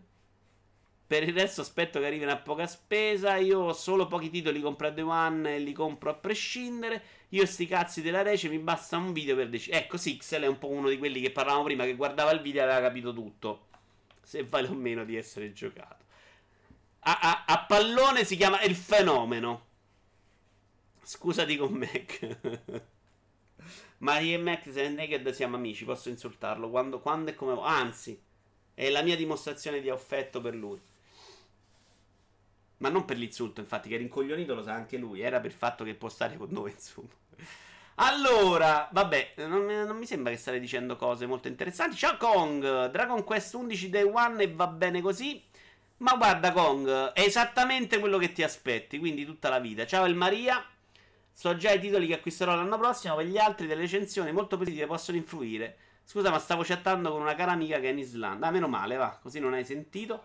Per il resto aspetto che arrivino a poca spesa. Io ho solo pochi titoli compro a Day One e li compro a prescindere. Io sti cazzi della Rece mi basta un video per decidere. Ecco, Sixel è un po' uno di quelli che parlavamo prima, che guardava il video e aveva capito tutto. Se vale o meno di essere giocato. A, a, a pallone si chiama il fenomeno. Scusati con Mac. Ma io e Mac, se naked, siamo amici. Posso insultarlo quando, quando e come. Anzi, è la mia dimostrazione di affetto per lui. Ma non per l'insulto, infatti, che era incoglionito lo sa anche lui. Era per il fatto che può stare con noi, insomma. Allora, vabbè, non, non, mi sembra che state dicendo cose molto interessanti. Ciao Kong, Dragon Quest 11 Day One e va bene così. Ma guarda Kong, è esattamente quello che ti aspetti, quindi tutta la vita. Ciao El Maria, so già i titoli che acquisterò l'anno prossimo, per gli altri delle recensioni molto positive possono influire. Scusa, ma stavo chattando con una cara amica che è in Islanda. Ah, meno male, va, così non hai sentito.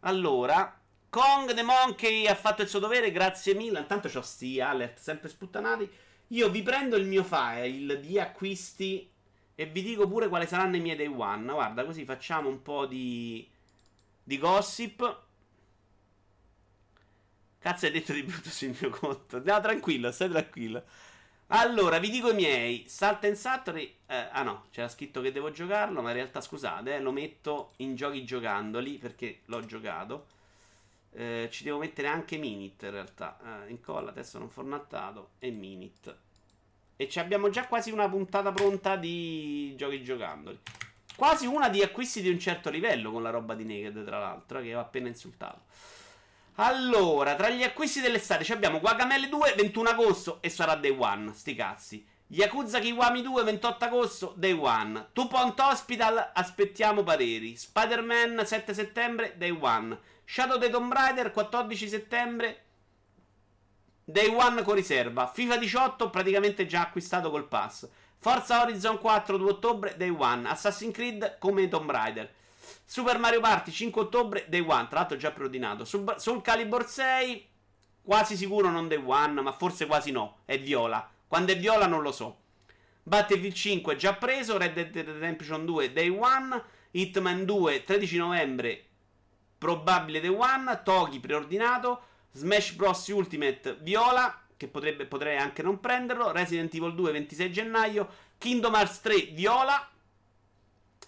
Allora, Kong the Monkey ha fatto il suo dovere, grazie mille. Intanto c'ho sti alert sempre sputtanati. Io vi prendo il mio file di acquisti e vi dico pure quali saranno i miei day one. Guarda, così facciamo un po' di, di gossip. Cazzo hai detto di brutto sul mio conto? No, tranquillo, stai tranquillo. Allora, vi dico i miei. Salt and Saturday. Eh, ah no, c'era scritto che devo giocarlo, ma in realtà scusate, eh, lo metto in giochi giocandoli perché l'ho giocato. Eh, ci devo mettere anche Minit in realtà. Eh, incolla, adesso non formattato e Minit. E abbiamo già quasi una puntata pronta di giochi giocandoli. Quasi una di acquisti di un certo livello con la roba di Naked, tra l'altro, che ho appena insultato. Allora, tra gli acquisti dell'estate abbiamo Guacamele 2, 21 agosto e sarà Day One, sti cazzi. Yakuza Kiwami 2, 28 agosto, Day One. Two Point Hospital, aspettiamo pareri. Spider-Man 7 settembre, Day One. Shadow the Tomb Raider 14 settembre. Day One con riserva. FIFA 18 praticamente già acquistato col pass. Forza Horizon 4 2 ottobre Day One. Assassin's Creed come Tomb Raider. Super Mario Party 5 ottobre Day One. Tra l'altro già preordinato. Sul, Sul Calibur 6 Quasi sicuro non Day One Ma forse quasi no. È viola. Quando è viola non lo so. Battlefield 5 già preso. Red Dead Redemption 2 Day One. Hitman 2 13 novembre probabile The One, Toki preordinato, Smash Bros. Ultimate Viola, che potrebbe, potrei anche non prenderlo, Resident Evil 2 26 gennaio, Kingdom Hearts 3 Viola,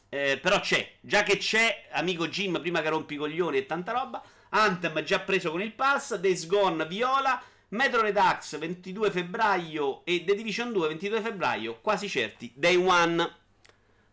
eh, però c'è, già che c'è, amico Jim, prima che rompi i coglioni e tanta roba, Anthem già preso con il pass, Days Gone Viola, Metro Redux 22 febbraio e The Division 2 22 febbraio, quasi certi, Day One.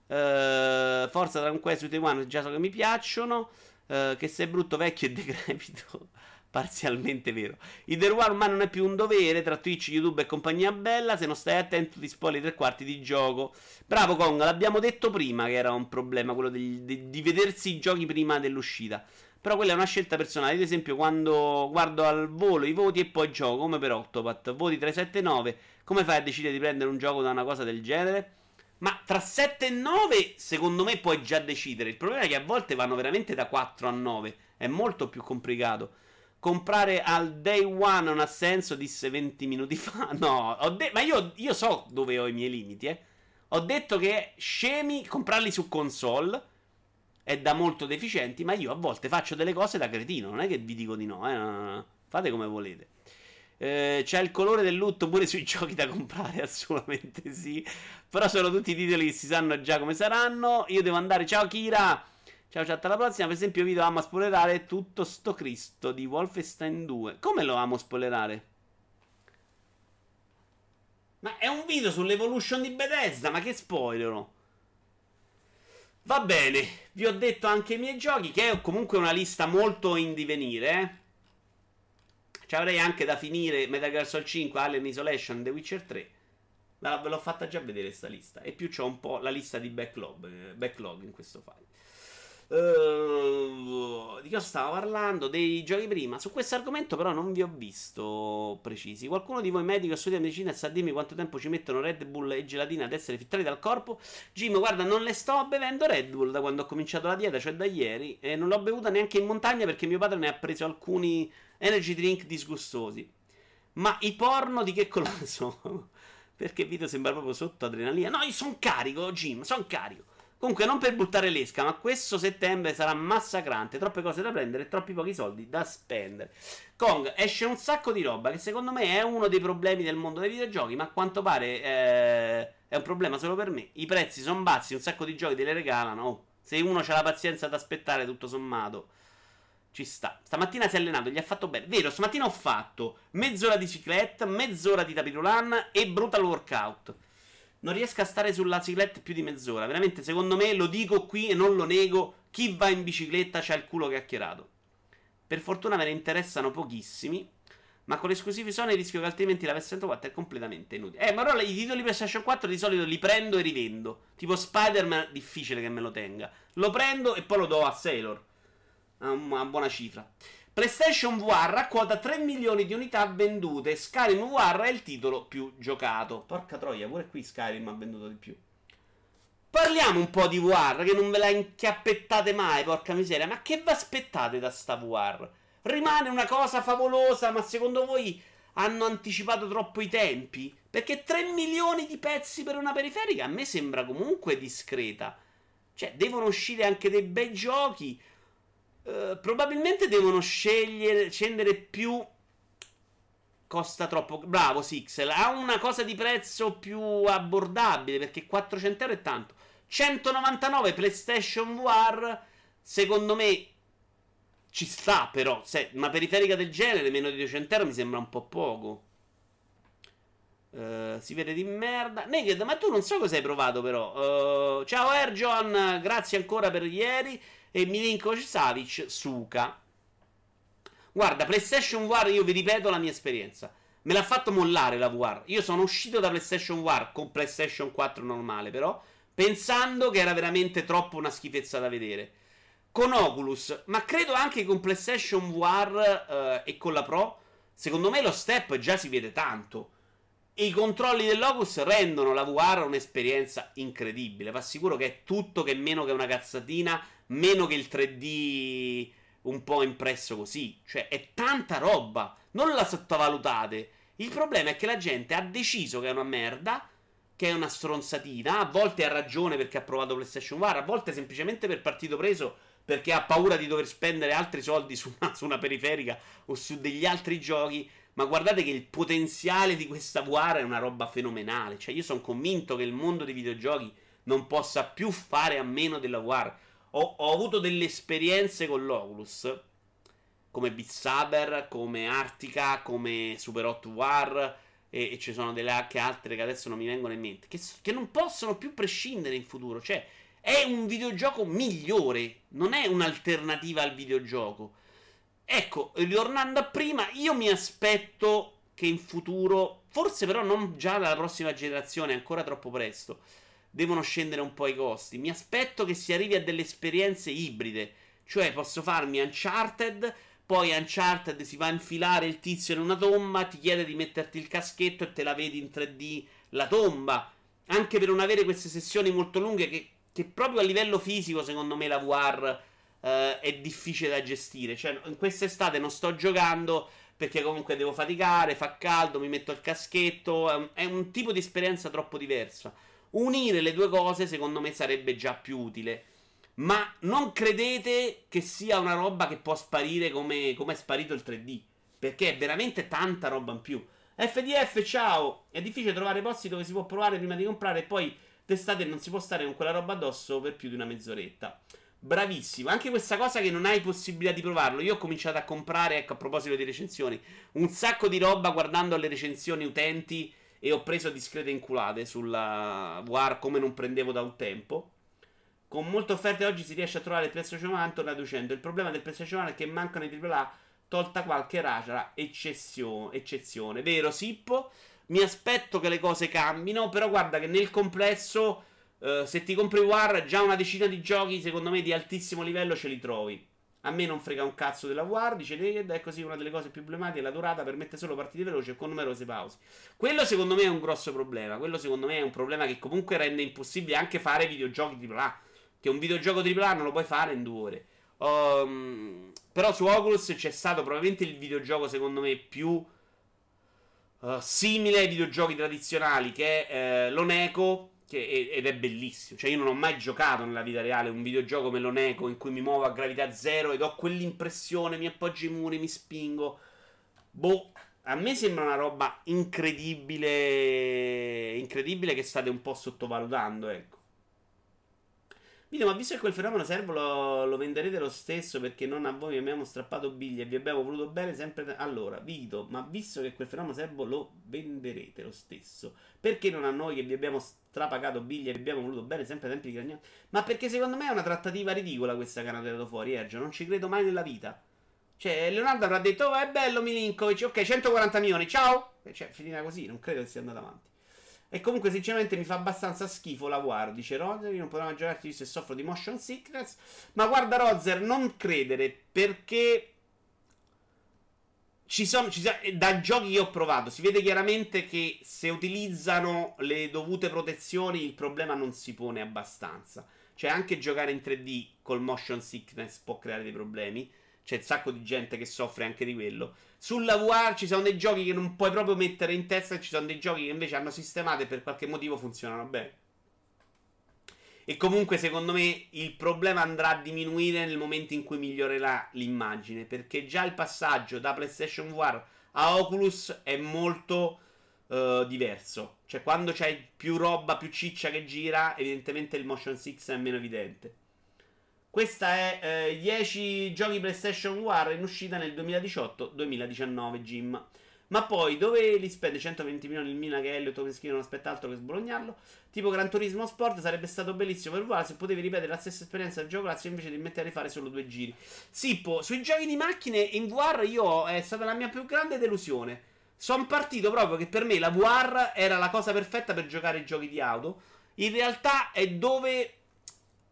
Uh, Forza Dragon Quest Day One già so che mi piacciono. Uh, che sei brutto, vecchio e decrepito. Parzialmente vero. Il The One ormai non è più un dovere tra Twitch, YouTube e compagnia bella. Se non stai attento, ti spoili tre quarti di gioco. Bravo Kong, l'abbiamo detto prima che era un problema quello di, di, di vedersi i giochi prima dell'uscita. Però quella è una scelta personale. Ad esempio, quando guardo al volo i voti e poi gioco, come per Octopath, voti 3, 7, 9, come fai a decidere di prendere un gioco da una cosa del genere? Ma tra 7 e 9, secondo me, puoi già decidere. Il problema è che a volte vanno veramente da 4 a 9. È molto più complicato. Comprare al day one non ha senso, disse 20 minuti fa. No, de- ma io, io, so dove ho i miei limiti, eh. Ho detto che scemi comprarli su console è da molto deficienti, ma io a volte faccio delle cose da cretino. Non è che vi dico di no, eh. Fate come volete. Eh, c'è il colore del lutto pure sui giochi da comprare, assolutamente sì. Però sono tutti titoli che si sanno già come saranno. Io devo andare. Ciao Kira. Ciao chat alla prossima. Per esempio, video amo spoilerare tutto sto Cristo di Wolfenstein 2. Come lo amo spoilerare? Ma è un video sull'evolution di Bethesda. Ma che spoilerò? Va bene, vi ho detto anche i miei giochi, che è comunque una lista molto in divenire, eh. Ci avrei anche da finire Metal Gear Solid 5, Alien Isolation, The Witcher 3. Ma ve l'ho fatta già vedere sta lista. E più c'ho un po' la lista di backlog, backlog in questo file. Uh, di cosa stavo parlando? Dei giochi prima. Su questo argomento, però, non vi ho visto precisi. Qualcuno di voi medico che studia medicina sa dirmi quanto tempo ci mettono Red Bull e gelatina ad essere filtrati dal corpo? Jim, guarda, non le sto bevendo Red Bull da quando ho cominciato la dieta, cioè da ieri. E non l'ho bevuta neanche in montagna perché mio padre ne ha preso alcuni energy drink disgustosi. Ma i porno di che colore sono? Perché il video sembra proprio sotto adrenalina. No, io sono carico, Jim, sono carico. Comunque, non per buttare l'esca, ma questo settembre sarà massacrante. Troppe cose da prendere e troppi pochi soldi da spendere. Kong esce un sacco di roba che secondo me è uno dei problemi del mondo dei videogiochi, ma a quanto pare eh, è un problema solo per me. I prezzi sono bassi, un sacco di giochi te le regalano. Oh, se uno ha la pazienza ad aspettare, tutto sommato. Ci sta. Stamattina si è allenato, gli ha fatto bene. Vero, stamattina ho fatto mezz'ora di ciclette, mezz'ora di tapirulan e brutal workout. Non riesco a stare sulla ciclette più di mezz'ora. Veramente, secondo me, lo dico qui e non lo nego. Chi va in bicicletta c'ha il culo chiacchierato. Per fortuna me ne interessano pochissimi. Ma con esclusivi Sony rischio che altrimenti la PS4 è completamente inutile. Eh, ma allora i titoli PlayStation 4 di solito li prendo e rivendo. Tipo Spider-Man, difficile che me lo tenga. Lo prendo e poi lo do a Sailor. Una buona cifra. PlayStation VR racconta 3 milioni di unità vendute. Skyrim VR è il titolo più giocato. Porca troia, pure qui Skyrim ha venduto di più. Parliamo un po' di VR, che non ve la inchiappettate mai, porca miseria. Ma che vi aspettate da sta VR? Rimane una cosa favolosa, ma secondo voi hanno anticipato troppo i tempi? Perché 3 milioni di pezzi per una periferica a me sembra comunque discreta. Cioè, devono uscire anche dei bei giochi. Uh, probabilmente devono scegliere, scendere più. Costa troppo. Bravo, Sixel. Ha una cosa di prezzo più abbordabile perché 400 euro è tanto. 199 PlayStation VR. Secondo me ci sta, però. Se una periferica del genere, meno di 200 euro mi sembra un po' poco. Uh, si vede di merda. Naked, ma tu non so cosa hai provato, però. Uh, ciao Erjon, grazie ancora per ieri. E Milinkovic Savic, Suka. Guarda, PlayStation VR, io vi ripeto la mia esperienza. Me l'ha fatto mollare la VR. Io sono uscito da PlayStation VR con PlayStation 4 normale, però, pensando che era veramente troppo una schifezza da vedere. Con Oculus, ma credo anche con PlayStation VR eh, e con la Pro, secondo me lo step già si vede tanto. I controlli dell'Oculus rendono la VR un'esperienza incredibile. Vi assicuro che è tutto che meno che una cazzatina meno che il 3D un po' impresso così. Cioè, è tanta roba. Non la sottovalutate. Il problema è che la gente ha deciso che è una merda, che è una stronzatina. A volte ha ragione perché ha provato PlayStation VR, a volte semplicemente per partito preso perché ha paura di dover spendere altri soldi su una, su una periferica o su degli altri giochi. Ma guardate che il potenziale di questa VR è una roba fenomenale. Cioè, io sono convinto che il mondo dei videogiochi non possa più fare a meno della VR ho, ho avuto delle esperienze con l'Oculus come Beat Saber, come Artica, come Super Hot War e, e ci sono delle anche altre che adesso non mi vengono in mente che, che, non possono più prescindere in futuro cioè è un videogioco migliore non è un'alternativa al videogioco. Ecco ritornando a prima io mi aspetto che in futuro forse però non già dalla prossima generazione ancora troppo presto devono scendere un po' i costi. Mi aspetto che si arrivi a delle esperienze ibride. Cioè, posso farmi Uncharted, poi Uncharted si va a infilare il tizio in una tomba, ti chiede di metterti il caschetto e te la vedi in 3D la tomba. Anche per non avere queste sessioni molto lunghe che, che proprio a livello fisico, secondo me, la VR eh, è difficile da gestire. Cioè, in quest'estate non sto giocando perché comunque devo faticare, fa caldo, mi metto il caschetto. È un, è un tipo di esperienza troppo diversa. Unire le due cose secondo me sarebbe già più utile. Ma non credete che sia una roba che può sparire come, come è sparito il 3D. Perché è veramente tanta roba in più. FDF, ciao! È difficile trovare posti dove si può provare prima di comprare e poi testate e non si può stare con quella roba addosso per più di una mezz'oretta. Bravissimo, anche questa cosa che non hai possibilità di provarlo. Io ho cominciato a comprare, ecco, a proposito di recensioni, un sacco di roba guardando le recensioni utenti e ho preso discrete inculate sulla War come non prendevo da un tempo. Con molte offerte oggi si riesce a trovare il PlayStation 1 traducendo. Il problema del PlayStation 1 è che mancano i AAA, tolta qualche rara eccezione, eccezione. Vero, Sippo? Mi aspetto che le cose cambino, però guarda che nel complesso, eh, se ti compri War, già una decina di giochi, secondo me, di altissimo livello ce li trovi. A me non frega un cazzo della War, dice Naked, è così una delle cose più emblematiche, la durata permette solo partite veloci e con numerose pause. Quello secondo me è un grosso problema, quello secondo me è un problema che comunque rende impossibile anche fare videogiochi AAA, che un videogioco AAA non lo puoi fare in due ore. Um, però su Oculus c'è stato probabilmente il videogioco secondo me più uh, simile ai videogiochi tradizionali, che è uh, l'Oneco, che, ed è bellissimo. Cioè, io non ho mai giocato nella vita reale un videogioco me lo nego in cui mi muovo a gravità zero ed ho quell'impressione, mi appoggio i muri, mi spingo. Boh, a me sembra una roba incredibile. Incredibile che state un po' sottovalutando, ecco. Vito, ma visto che quel fenomeno servo lo, lo, venderete lo stesso perché non a voi vi abbiamo strappato biglie e vi abbiamo voluto bene sempre. Allora, Vito, ma visto che quel fenomeno servo lo venderete lo stesso perché non a noi che vi abbiamo strapagato biglie e abbiamo voluto bene sempre tempi di Gragnano? Ma perché secondo me è una trattativa ridicola questa che hanno tirato fuori, Ergio. Non ci credo mai nella vita. Cioè, Leonardo avrà detto: Oh, è bello Milinkovic. Ok, 140 milioni, ciao. Cioè, finirà così. Non credo che sia andato avanti. E comunque, sinceramente, mi fa abbastanza schifo la War. Dice Roger. Non potrò giocarti visto che soffro di motion sickness. Ma guarda, Roger, non credere perché. Ci sono, ci sono, da giochi che ho provato si vede chiaramente che se utilizzano le dovute protezioni il problema non si pone abbastanza. Cioè anche giocare in 3D col motion sickness può creare dei problemi. C'è un sacco di gente che soffre anche di quello. Sulla VR ci sono dei giochi che non puoi proprio mettere in testa e ci sono dei giochi che invece hanno sistemato e per qualche motivo funzionano bene. E comunque secondo me il problema andrà a diminuire nel momento in cui migliorerà l'immagine, perché già il passaggio da PlayStation VR a Oculus è molto uh, diverso. Cioè quando c'hai più roba, più ciccia che gira, evidentemente il motion 6 è meno evidente. Questa è eh, 10 giochi PlayStation War in uscita nel 2018-2019, Jim. Ma poi dove li spende 120 milioni il Mina che Elliot Meschino non aspetta altro che sbolognarlo? Tipo Gran Turismo Sport sarebbe stato bellissimo per VR se potevi ripetere la stessa esperienza del gioco grazie invece di mettere a rifare solo due giri. Sippo, sui giochi di macchine in VR io è stata la mia più grande delusione. Sono partito proprio che per me la VR era la cosa perfetta per giocare i giochi di auto. In realtà è dove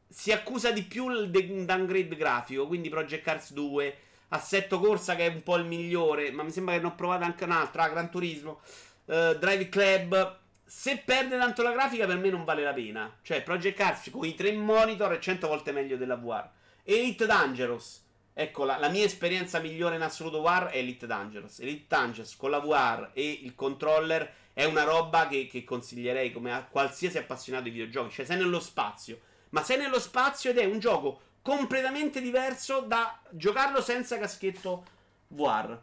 si accusa di più il downgrade grafico, quindi Project Cars 2, Assetto Corsa che è un po' il migliore, ma mi sembra che ne ho provato anche un altro, ah, Gran Turismo, uh, Drive Club. Se perde tanto la grafica per me non vale la pena. Cioè Project Cars con i tre monitor è 100 volte meglio della VR. Elite Dangerous. Ecco, la, la, mia esperienza migliore in assoluto VR è Elite Dangerous. Elite Dangerous con la VR e il controller è una roba che, che consiglierei come a qualsiasi appassionato di videogiochi. Cioè sei nello spazio ma sei nello spazio ed è un gioco completamente diverso da giocarlo senza caschetto VR.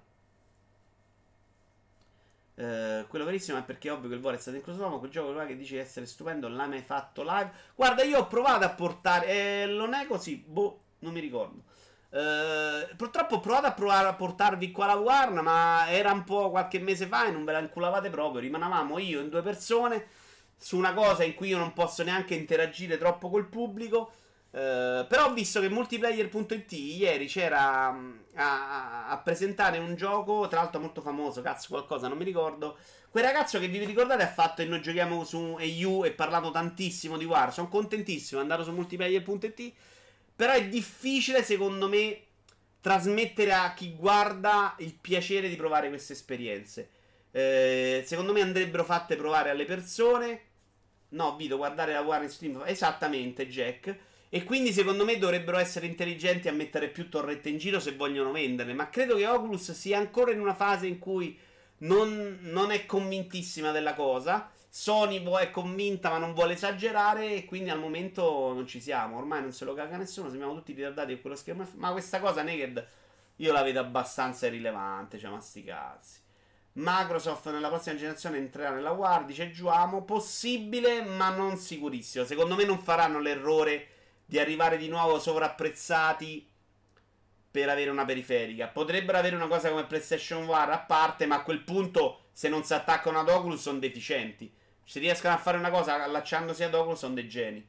Uh, quello verissimo è perché è ovvio che il VR è stato incluso ma quel gioco che dice essere stupendo l'hai mai fatto live guarda io ho provato a portare eh, lo nego sì boh non mi ricordo uh, purtroppo ho provato a provare a portarvi qua la Warna ma era un po' qualche mese fa e non ve la inculavate proprio rimanavamo io in due persone su una cosa in cui io non posso neanche interagire troppo col pubblico. Uh, però ho visto che multiplayer.it ieri c'era um, a, a, presentare un gioco, tra l'altro molto famoso, cazzo qualcosa, non mi ricordo. Quel ragazzo che vi ricordate ha fatto e noi giochiamo su EU e parlato tantissimo di War. Sono contentissimo, è andato su multiplayer.it. Però è difficile secondo me trasmettere a chi guarda il piacere di provare queste esperienze. Eh, secondo me andrebbero fatte provare alle persone No, Vito, guardare la Warren Stream. Esattamente, Jack. E quindi secondo me dovrebbero essere intelligenti a mettere più torrette in giro se vogliono venderne. Ma credo che Oculus sia ancora in una fase in cui non, non è convintissima della cosa. Sony è convinta ma non vuole esagerare e quindi al momento non ci siamo. Ormai non se lo caga nessuno, siamo tutti ritardati con quello schermo. Ma questa cosa Naked io la vedo abbastanza irrilevante, cioè ma sti cazzi. Microsoft nella prossima generazione entrerà nella War, dice Giuamo. Possibile, ma non sicurissimo. Secondo me non faranno l'errore di arrivare di nuovo sovrapprezzati per avere una periferica. Potrebbero avere una cosa come PlayStation War a parte, ma a quel punto, se non si attaccano ad Oculus, sono deficienti. Se riescono a fare una cosa allacciandosi ad Oculus, sono dei geni.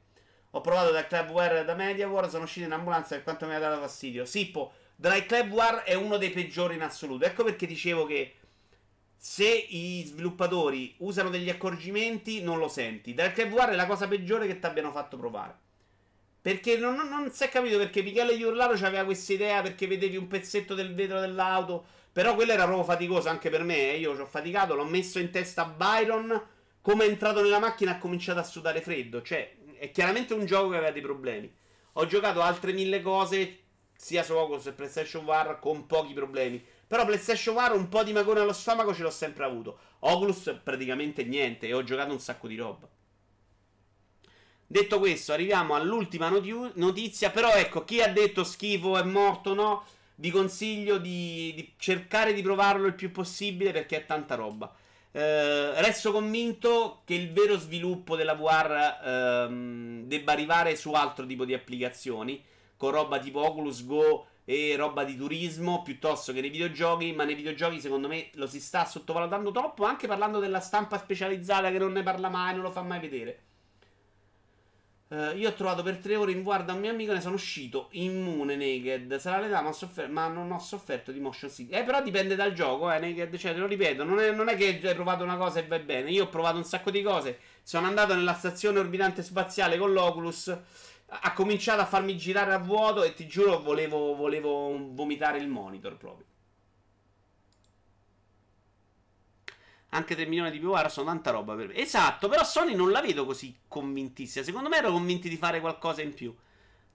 Ho provato da Clubware e da MediaWar, sono uscito in ambulanza per quanto mi ha dato fastidio. Sippo, Dry Clubware è uno dei peggiori in assoluto. Ecco perché dicevo che se i sviluppatori usano degli accorgimenti, non lo senti. Dark Web War è la cosa peggiore che ti abbiano fatto provare. Perché non, non, non si è capito perché Michele Iurlaro aveva questa idea perché vedevi un pezzetto del vetro dell'auto. Però quello era proprio faticoso anche per me. Eh. Io ci ho faticato, l'ho messo in testa a Byron. Come è entrato nella macchina ha cominciato a sudare freddo. Cioè, è chiaramente un gioco che aveva dei problemi. Ho giocato altre mille cose, sia su Oculus che PlayStation War, con pochi problemi. Però PlayStation VR un po' di magone allo stomaco ce l'ho sempre avuto. Oculus praticamente niente e ho giocato un sacco di roba. Detto questo, arriviamo all'ultima notizia. Però ecco, chi ha detto schifo è morto, no? Vi consiglio di, di cercare di provarlo il più possibile perché è tanta roba. Eh, resto convinto che il vero sviluppo della VR ehm, debba arrivare su altro tipo di applicazioni, con roba tipo Oculus Go e roba di turismo piuttosto che nei videogiochi, ma nei videogiochi secondo me lo si sta sottovalutando troppo, anche parlando della stampa specializzata che non ne parla mai, non lo fa mai vedere. Uh, io ho trovato per tre ore in guarda un mio amico, ne sono uscito immune naked. Sarà l'età, ma, soffer- ma non ho sofferto di motion sickness. Eh, però dipende dal gioco, eh, naked. Cioè, te lo ripeto, non è, non è, che hai provato una cosa e va bene. Io ho provato un sacco di cose. Sono andato nella stazione orbitante spaziale con l'Oculus. Ha cominciato a farmi girare a vuoto e ti giuro, volevo, volevo vomitare il monitor proprio. Anche 3 milioni di viewer sono tanta roba per me. Esatto, però Sony non la vedo così convintissima. Secondo me ero convinti di fare qualcosa in più.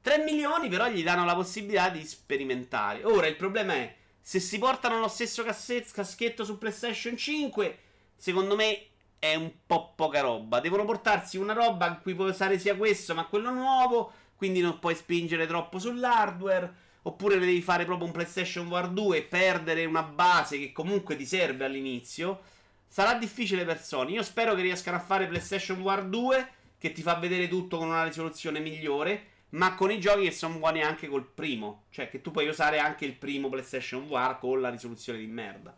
3 milioni però gli danno la possibilità di sperimentare. Ora il problema è, se si portano lo stesso caschetto su PlayStation 5, secondo me è un po' poca roba. Devono portarsi una roba in cui puoi usare sia questo ma quello nuovo, quindi non puoi spingere troppo sull'hardware. Oppure devi fare proprio un PlayStation VR 2 e perdere una base che comunque ti serve all'inizio. Sarà difficile per Sony. Io spero che riescano a fare PlayStation War 2 che ti fa vedere tutto con una risoluzione migliore, ma con i giochi che sono buoni anche col primo. Cioè che tu puoi usare anche il primo PlayStation War con la risoluzione di merda.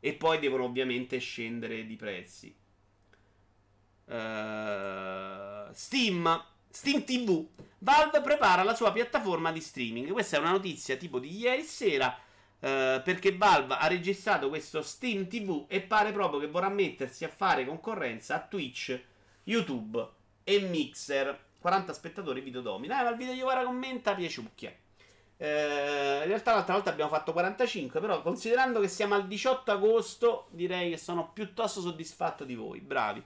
E poi devono ovviamente scendere di prezzi. Uh, Steam. Steam TV. Valve prepara la sua piattaforma di streaming. Questa è una notizia tipo di ieri sera Uh, perché Valve ha registrato questo Steam TV e pare proprio che vorrà mettersi a fare concorrenza a Twitch, YouTube e Mixer. 40 spettatori video domina. Eh, ma il video di ora commenta piaciucchia. Uh, in realtà l'altra volta abbiamo fatto 45, però considerando che siamo al 18 agosto, direi che sono piuttosto soddisfatto di voi. Bravi.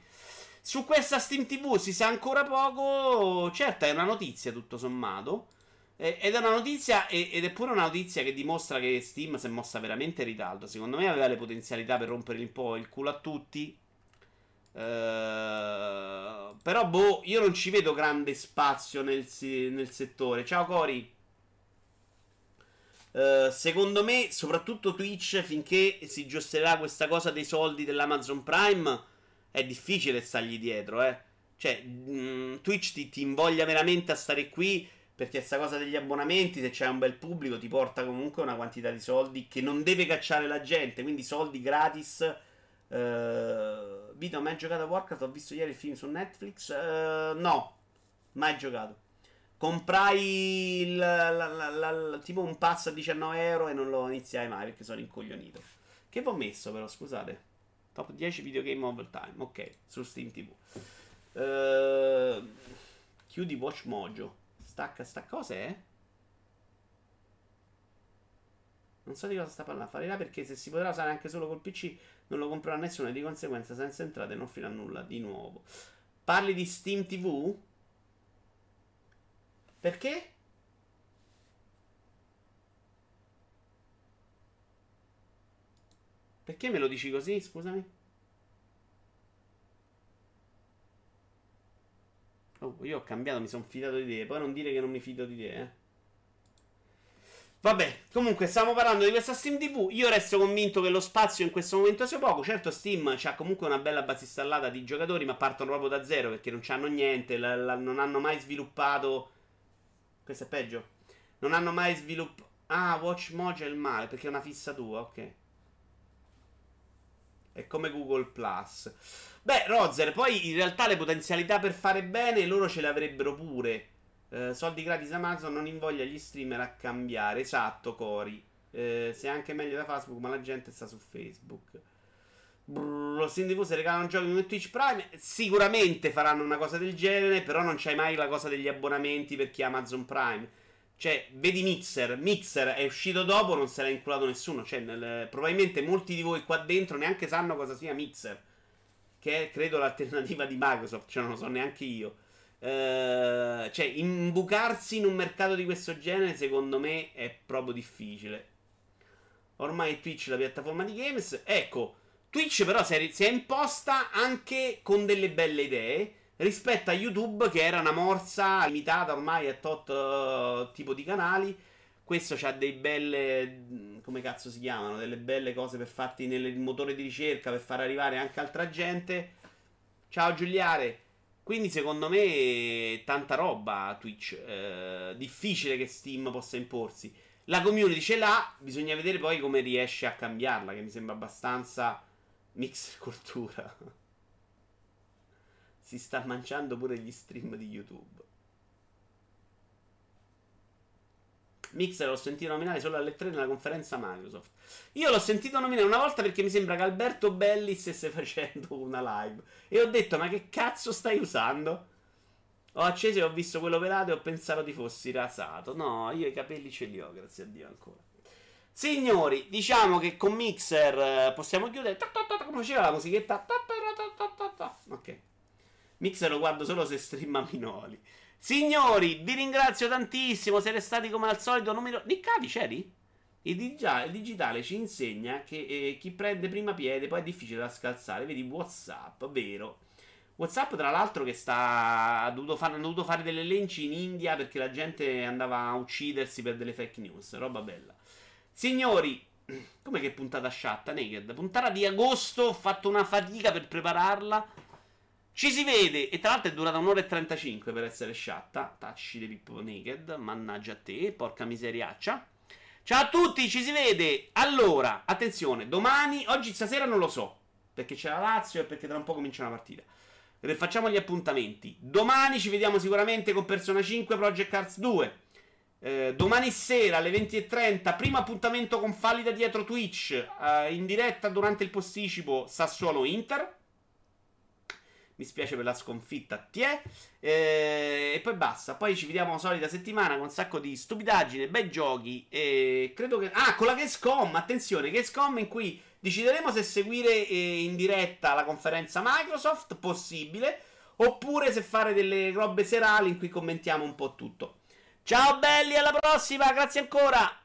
Su questa Steam TV si sa ancora poco. Certo, è una notizia tutto sommato. Ed è una notizia, ed è pure una notizia che dimostra che Steam si è mossa veramente in ritardo. Secondo me aveva le potenzialità per rompere un po' il culo a tutti. Uh, però, boh, io non ci vedo grande spazio nel, nel settore. Ciao Cori. Uh, secondo me, soprattutto Twitch, finché si giostrerà questa cosa dei soldi dell'Amazon Prime, è difficile stargli dietro, eh. Cioè, mh, mm, Twitch ti, ti invoglia veramente a stare qui perché questa cosa degli abbonamenti, se c'è un bel pubblico, ti porta comunque una quantità di soldi che non deve cacciare la gente. Quindi soldi gratis. Uh, Vito, mai giocato a Warcraft? Ho visto ieri il film su Netflix. Uh, no, mai giocato. Comprai il, la, la, la, tipo un pass a 19 euro e non lo iniziai mai perché sono incoglionito. Che vi ho messo però, scusate. Top 10 videogame all time. Ok, su Steam TV. Uh, chiudi Watch Mojo. Stacca sta cosa è? Non so di cosa sta parlando. Farirà perché se si potrà usare anche solo col PC non lo comprerà nessuno e di conseguenza senza entrate non offrirà nulla di nuovo. Parli di Steam TV? Perché? Perché me lo dici così? Scusami. Oh, io ho cambiato, mi sono fidato di te. Poi non dire che non mi fido di te, eh. Vabbè, comunque stiamo parlando di questa Steam TV. Io resto convinto che lo spazio in questo momento sia poco. Certo, Steam ha comunque una bella base installata di giocatori, ma partono proprio da zero perché non hanno niente. La, la, non hanno mai sviluppato. Questo è peggio. Non hanno mai sviluppato. Ah, Watch Mojo è il male perché è una fissa tua, ok. È come Google Plus. Beh, Rozer, poi in realtà le potenzialità per fare bene loro ce le avrebbero pure. Eh, soldi gratis Amazon non invoglia gli streamer a cambiare. Esatto, Cori. Eh, se anche meglio da Facebook, ma la gente sta su Facebook. Lo Steam TV se regalano giochi come Twitch Prime sicuramente faranno una cosa del genere però non c'hai mai la cosa degli abbonamenti per chi ha Amazon Prime cioè vedi Mixer Mixer è uscito dopo non se l'ha inculato nessuno cioè nel, probabilmente molti di voi qua dentro neanche sanno cosa sia Mixer che è credo l'alternativa di Microsoft, cioè non lo so neanche io. Uh, cioè, imbucarsi in un mercato di questo genere, secondo me, è proprio difficile. Ormai Twitch è la piattaforma di games. Ecco, Twitch però si è, si è imposta anche con delle belle idee. Rispetto a YouTube che era una morsa limitata ormai a tot uh, tipo di canali. Questo ha dei belle. come cazzo si chiamano? Delle belle cose per farti nel motore di ricerca per far arrivare anche altra gente. Ciao Giuliare. Quindi secondo me tanta roba Twitch. Eh, difficile che Steam possa imporsi. La community ce l'ha, bisogna vedere poi come riesce a cambiarla, che mi sembra abbastanza mix cultura. Si sta mangiando pure gli stream di YouTube. Mixer l'ho sentito nominare solo alle 3 nella conferenza Microsoft. Io l'ho sentito nominare una volta perché mi sembra che Alberto Belli stesse facendo una live. E ho detto, ma che cazzo stai usando? Ho acceso e ho visto quello pelato e ho pensato ti fossi rasato. No, io i capelli ce li ho, grazie a Dio ancora. Signori, diciamo che con Mixer eh, possiamo chiudere. Come faceva la musichetta? Ok. Mixer lo guardo solo se streama Minoli. Signori, vi ringrazio tantissimo. Siete stati come al solito. Numero... Niccavi, c'eri? Il digitale, ci insegna che eh, chi prende prima piede poi è difficile da scalzare. Vedi WhatsApp, vero? WhatsApp, tra l'altro, che sta. Ha dovuto, fare, ha dovuto fare delle lenci in India perché la gente andava a uccidersi per delle fake news. Roba bella. Signori, come che puntata sciatta, Naked? Puntata di agosto, ho fatto una fatica per prepararla. Ci si vede, e tra l'altro è durata un'ora e 35 per essere sciatta. Tacci di Pippo Naked, mannaggia a te, porca miseriaccia. Ciao a tutti, ci si vede. Allora, attenzione, domani, oggi stasera non lo so, perché c'è la Lazio e perché tra un po' comincia una partita. Facciamo gli appuntamenti. Domani ci vediamo sicuramente con Persona 5 Project Cars 2. Eh, domani sera alle 20.30, primo appuntamento con Falli da dietro Twitch, eh, in diretta durante il posticipo Sassuolo Inter. Mi spiace per la sconfitta, Tie. Eh, e poi basta. Poi ci vediamo la solita settimana con un sacco di stupidaggini, bei giochi. E credo che. Ah, con la Gamescom. Attenzione, Gamescom in cui decideremo se seguire eh, in diretta la conferenza Microsoft. Possibile. Oppure se fare delle robe serali in cui commentiamo un po' tutto. Ciao belli, alla prossima. Grazie ancora.